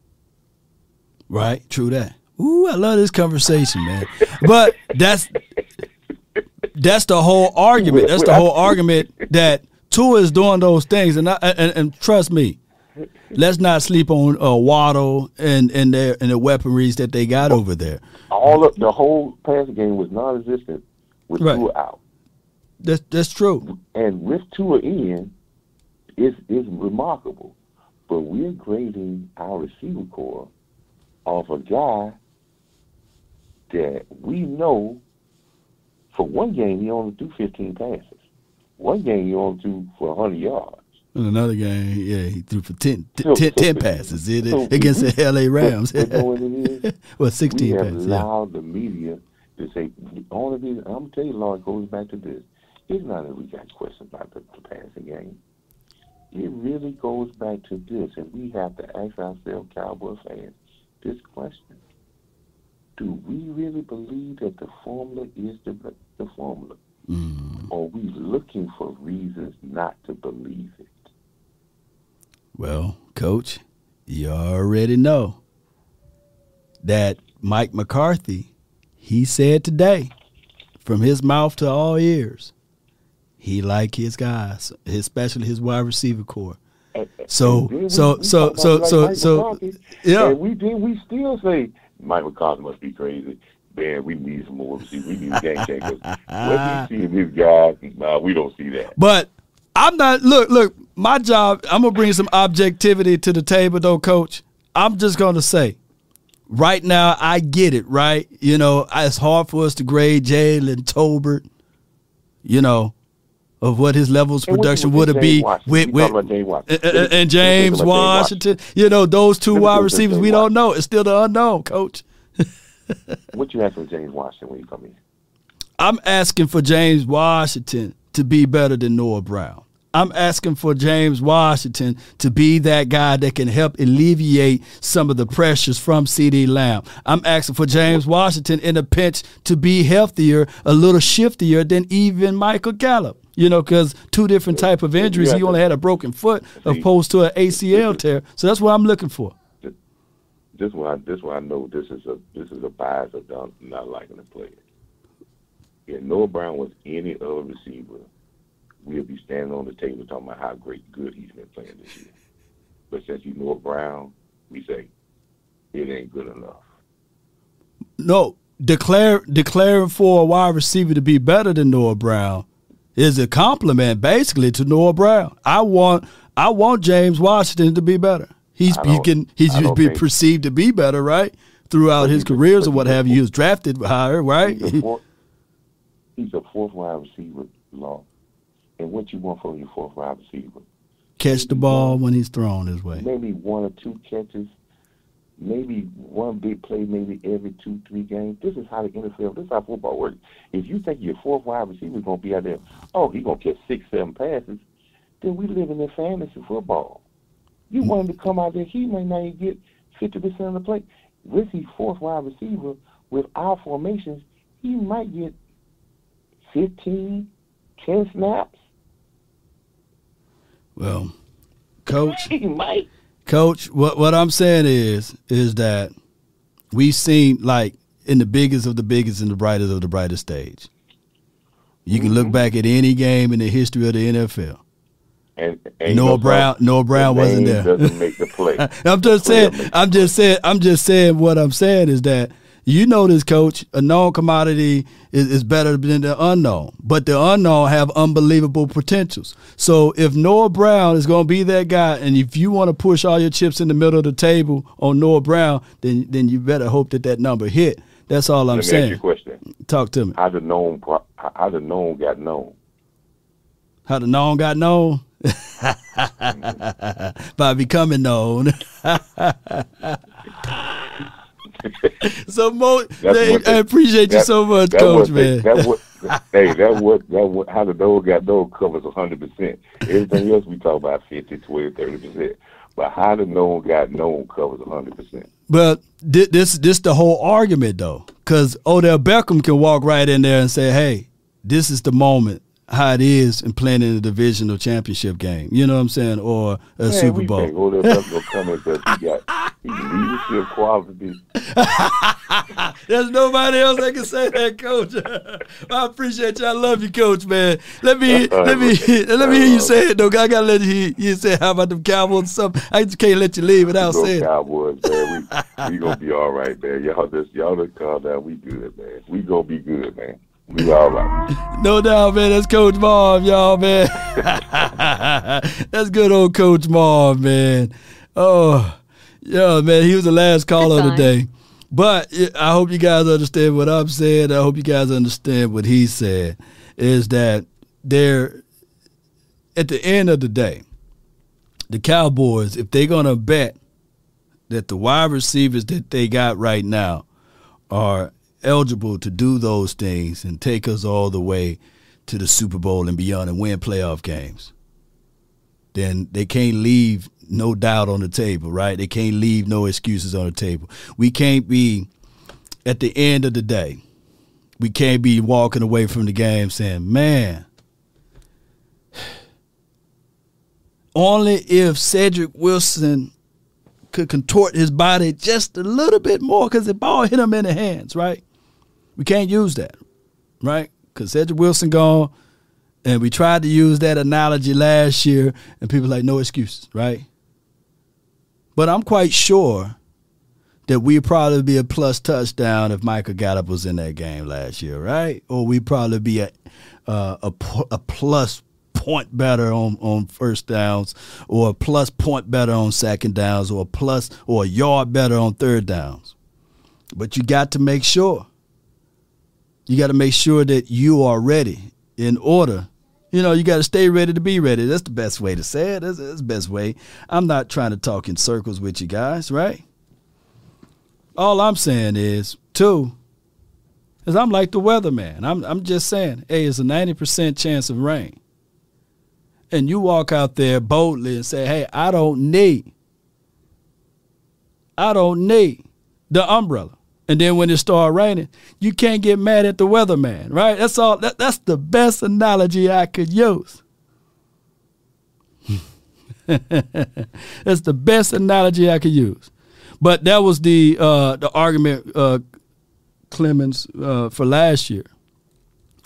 Right. True that. Ooh, I love this conversation, man. But that's that's the whole argument. That's the whole argument that Tua is doing those things, and I, and, and trust me, let's not sleep on uh, Waddle and and their and the weaponries that they got over there. All of the whole passing game was non-existent with Right. Tua out, That's that's true. and with Tua in, is is remarkable. But we're grading our receiver corps off a guy that we know. For one game, he only threw 15 passes. One game, he only threw for 100 yards. In another game, yeah, he threw for 10, So- 10, so- 10 passes it, so against the L.A. Rams. But, but know what it is? well, 16 we have passes. Yeah. allowed the media to say all of these. I'm gonna tell you, Lord, it goes back to this. It's not that we got questions about the, the passing game. It really goes back to this, and we have to ask ourselves, Cowboy fans, this question: Do we really believe that the formula is the the formula? Mm. Or are we looking for reasons not to believe it? Well, coach, you already know that Mike McCarthy, he said today, from his mouth to all ears, he like his guys, especially his wide receiver corps. So, so, we- so, we so, so, so, yeah. And we. We still say Mike McCarthy must be crazy. Man, we need some more receivers. We need game changers. Let me see this guy. Nah, we don't see that. But I'm not. Look, look. My job. I'm gonna bring some objectivity to the table, though, Coach. I'm just gonna say, right now, I get it. Right, you know, it's hard for us to grade Jalen Tolbert. You know, of what his levels of production would James be with with Washington. and, and- and let me James James Washington. You know, those two wide receivers. We don't know. It's still the unknown, Coach. What you asking from James Washington when you come in? I'm asking for James Washington to be better than Noah Brown. I'm asking for James Washington to be that guy that can help alleviate some of the pressures from CeeDee Lamb. I'm asking for James Washington in a pinch to be healthier, a little shiftier than even Michael Gallup. You know, because two different type of injuries. He only had a broken foot opposed to an ACL tear. So that's what I'm looking for. This one, this one I know. This is a this is a bias of not liking the player. If Noah Brown was any other receiver, we'd be standing on the table talking about how great good he's been playing this year. But since he's Noah Brown, we say it ain't good enough. No, declare declaring for a wide receiver to be better than Noah Brown is a compliment basically to Noah Brown. I want I want James Washington to be better. He's he can he's been perceived to be better, right? Throughout his careers or what have you. He was drafted higher, right? He's a fourth, he's a fourth wide receiver, law. And what you want from your fourth wide receiver? Catch the ball when he's thrown his way. Maybe one or two catches, maybe one big play, maybe every two, three games. This is how the NFL, this is how football works. If you think your fourth wide receiver is going to be out there, oh, he's going to catch six, seven passes, then we live in a fantasy football. You hmm. want him to come out there, he may not even get 50% of the play. With his fourth wide receiver, with our formations, he might get 15, 10 snaps. Well, coach, He might. Coach, what what I'm saying is is that we've seen like in the biggest of the biggest and the brightest of the brightest stage. You can Mm-hmm. look back at any game in the history of the NFL. And, and Noah Brown? Noah Brown The wasn't there. Doesn't make the play. I'm just The saying. I'm just saying. I'm just saying. What I'm saying is that you know this, coach. A known commodity is, is better than the unknown, but the unknown have unbelievable potentials. So if Noah Brown is going to be that guy, and if you want to push all your chips in the middle of the table on Noah Brown, then then you better hope that that number hit. That's all I'm Let me saying. ask you a question. Talk to me. How the known how the known got known? How the known got known by becoming known. so Mo, That's hey, I they- appreciate you so much, Coach. what they- man, that what, hey, that what that what how the known got known covers hundred percent. Everything else we talk about 50, 20, 30 percent. But how the known got known covers hundred percent. but thi- this this the whole argument though, because Odell Beckham can walk right in there and say, "Hey, this is the moment." How it is in playing in a divisional championship game, you know what I'm saying, or a Man, Super Bowl. think Odell Beckham come in because he got leadership qualities. There's nobody else that can say that, Coach. I appreciate you. I love you, Coach. Man, let me let me let me hear you say it though. I gotta let you hear you say how about them Cowboys or something. I just can't let you leave without saying. it. Cowboys, man. We we gonna be all right, man. Y'all just y'all just calm down. We good, man. We gonna be good, man. We all right. No doubt, man. That's Coach Marv, y'all, man. That's good old Coach Marv, man. Oh, yeah, man. He was the last caller of the day. But I hope you guys understand what I'm saying. I hope you guys understand what he said. Is that they're at the end of the day, the Cowboys, if they're gonna bet that the wide receivers that they got right now are eligible to do those things and take us all the way to the Super Bowl and beyond and win playoff games, then they can't leave no doubt on the table, right? They can't leave no excuses on the table. We can't be at the end of the day. we can't be walking away from the game saying, man, only if Cedric Wilson could contort his body just a little bit more because the ball hit him in the hands, right? We can't use that, right? Because Cedric Wilson gone, and we tried to use that analogy last year, and people like, no excuses, right? But I'm quite sure that we'd probably be a plus touchdown if Michael Gallup was in that game last year, right? Or we'd probably be a uh, a, a plus point better on, on first downs, or a plus point better on second downs, or a plus or a yard better on third downs. But you got to make sure. You got to make sure that you are ready in order. You know, you got to stay ready to be ready. That's the best way to say it. That's, that's the best way. I'm not trying to talk in circles with you guys, right? All I'm saying is, two, is I'm like the weatherman. I'm I'm just saying, hey, it's a 90% chance of rain. And you walk out there boldly and say, hey, I don't need, I don't need the umbrella. And then when it started raining, you can't get mad at the weatherman, right? That's all. That, that's the best analogy I could use. that's the best analogy I could use. But that was the uh, the argument, uh, Clemens, uh, for last year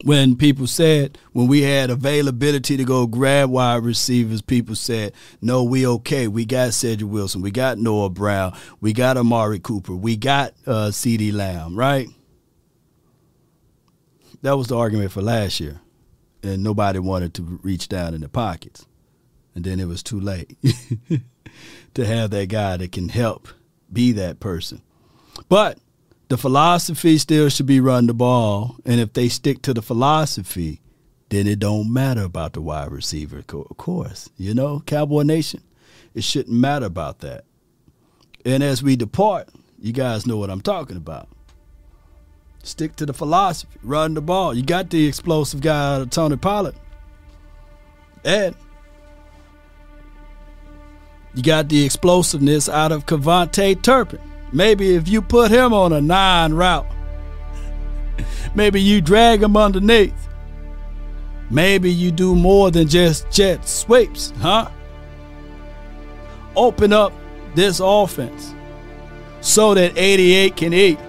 when people said when we had availability to go grab wide receivers, people said, "No, we okay. We got Cedric Wilson, we got Noah Brown, we got Amari Cooper, we got uh, CeeDee Lamb." Right? That was the argument for last year, and nobody wanted to reach down in the pockets, and then it was too late to have that guy that can help be that person. But the philosophy still should be run the ball, and if they stick to the philosophy, then it don't matter about the wide receiver. Of course, you know, Cowboy Nation, it shouldn't matter about that. And as we depart, you guys know what I'm talking about. Stick to the philosophy, run the ball. You got the explosive guy Tony Pollard, and you got the explosiveness out of KaVontae Turpin. Maybe if you put him on a nine route, maybe you drag him underneath. Maybe you do more than just jet sweeps, huh? Open up this offense so that 88 can eat.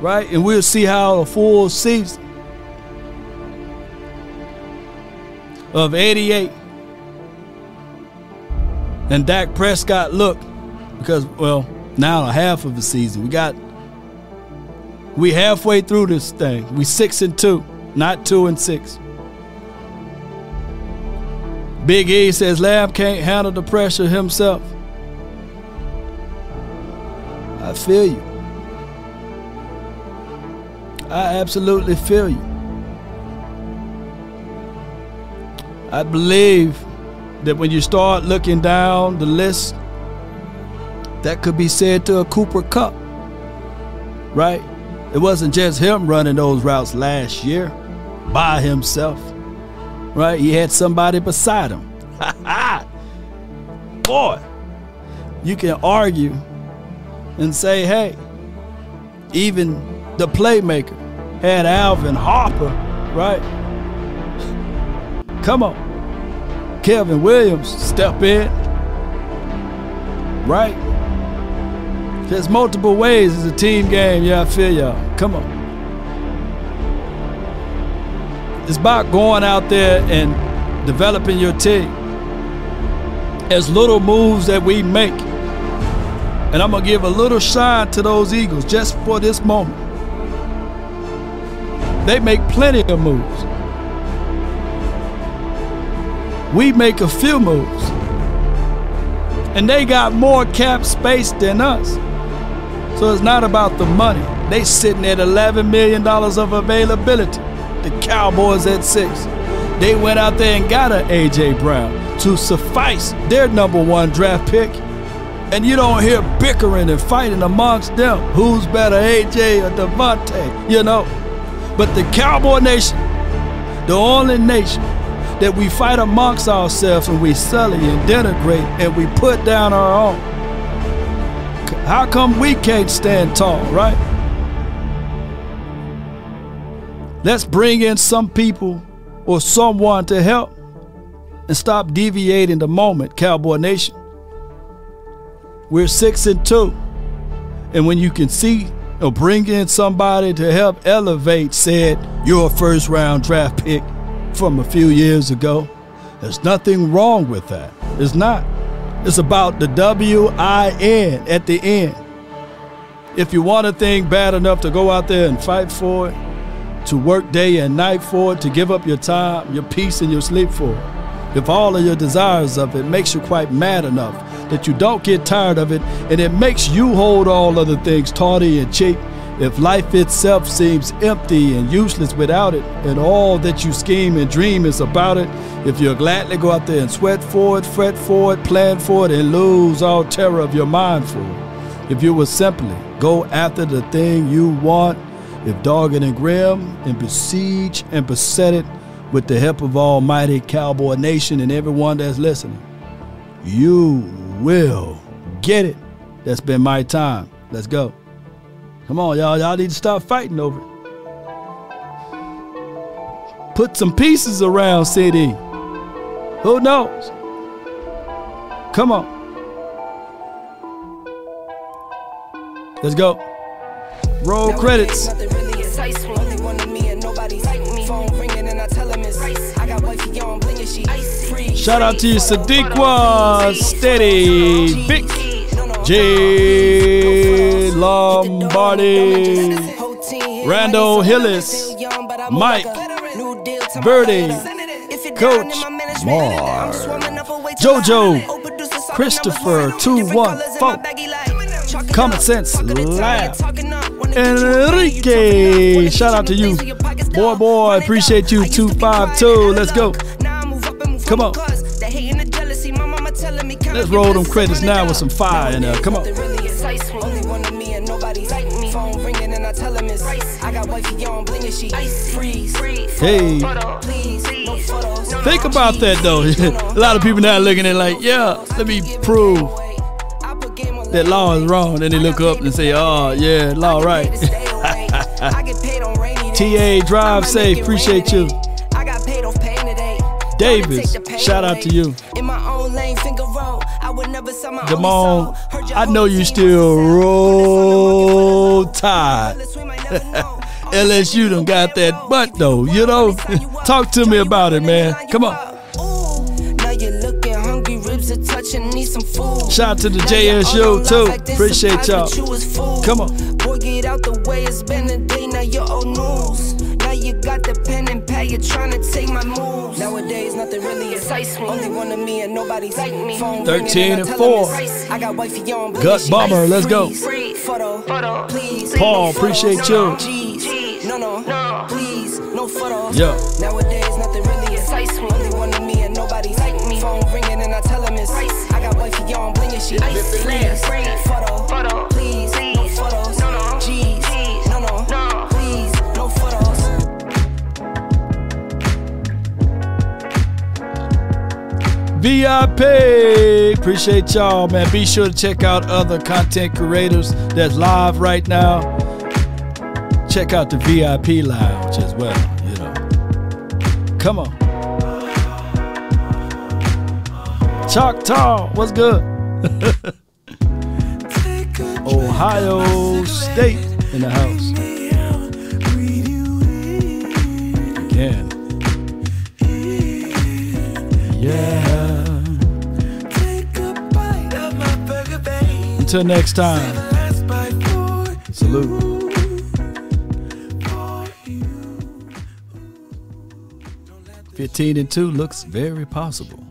Right? And we'll see how a full season of 88 and Dak Prescott look because, well, now half of the season. We got we halfway through this thing. We six and two, not two and six. Big E says Lamb can't handle the pressure himself. I feel you. I absolutely feel you. I believe that when you start looking down the list that could be said to a Cooper Kupp, right? It wasn't just him running those routes last year by himself, right? He had somebody beside him. Boy, you can argue and say, hey, even the playmaker had Alvin Harper, right? Come on. Kevin Williams step in, right? There's multiple ways. It's a team game. Yeah, I feel y'all. Come on. It's about going out there and developing your team. As little moves that we make. And I'm going to give a little shine to those Eagles just for this moment. They make plenty of moves. We make a few moves. And they got more cap space than us. So it's not about the money. They sitting at $11 million of availability. The Cowboys at six. They went out there and got an A.J. Brown to suffice their number one draft pick. And you don't hear bickering and fighting amongst them. Who's better, A.J. or DeVonta? You know? But the Cowboy Nation, the only nation that we fight amongst ourselves and we sully and denigrate and we put down our own. How come we can't stand tall, right? Let's bring in some people or someone to help and stop deviating the moment, Cowboy Nation. We're six and two. And when you can see or bring in somebody to help elevate said your first round draft pick from a few years ago, there's nothing wrong with that. It's not. It's about the W I N at the end. If you want a thing bad enough to go out there and fight for it, to work day and night for it, to give up your time, your peace, and your sleep for it, if all of your desires of it makes you quite mad enough that you don't get tired of it and it makes you hold all other things tawdy and cheap, if life itself seems empty and useless without it, and all that you scheme and dream is about it, if you'll gladly go out there and sweat for it, fret for it, plan for it, and lose all terror of your mind for it, if you will simply go after the thing you want, if dogged and grim, and besiege and beset it with the help of Almighty Cowboy Nation and everyone that's listening, you will get it. That's been my time. Let's go. Come on, y'all. Y'all need to stop fighting over it. Put some pieces around CeeDee. Who knows? Come on. Let's go. Roll credits. Shout out to you, Sadiqua, Steady, Vic, J. Lombardi, Randall Hillis, Mike, Birdie, Coach Mar, JoJo, Christopher 214, Common Sense Lab, Enrique. Shout out to you. Boy, boy, appreciate you. 252. Let's go. Come on. Let's roll them credits now with some fire in there. Come on. Hey. Think about that though. A lot of people now looking at like, yeah, let me prove that law is wrong. Then they look up and say, oh, yeah, law right. TA, drive safe. Appreciate you. Davis, shout out to you. Jamon, I know you still roll tide. LSU done got that butt though, you know? Talk to me about it, man. Come on. Shout out to the JSU too. Appreciate y'all. Come on. Boy, get out the way. It's been a day. Now you're old news. Now you got the pen and pad. You're trying to take my moves. Nowadays, nothing really excites me. Only one of me and nobody's like me. Phone 13 and 4. I got wifey on. Gut bomber. Let's go. Photo, photo, please. Paul, appreciate you. No photos. Yeah. Nowadays, nothing really excites me. Only one of me and nobody's like me. Phone ringing and I tell him it's ice. I got wifey on, bling and she ice. Please, photo, photo, please, please, no photos. No, no, G's, no, no, no, please, no photos. VIP. Appreciate y'all, man. Be sure to check out other content creators that's live right now. Check out the VIP lounge as well, you know. Come on. Choctaw, what's good? Ohio State in the house. Again. Yeah. Until next time. Salute. Fifteen and two looks very possible.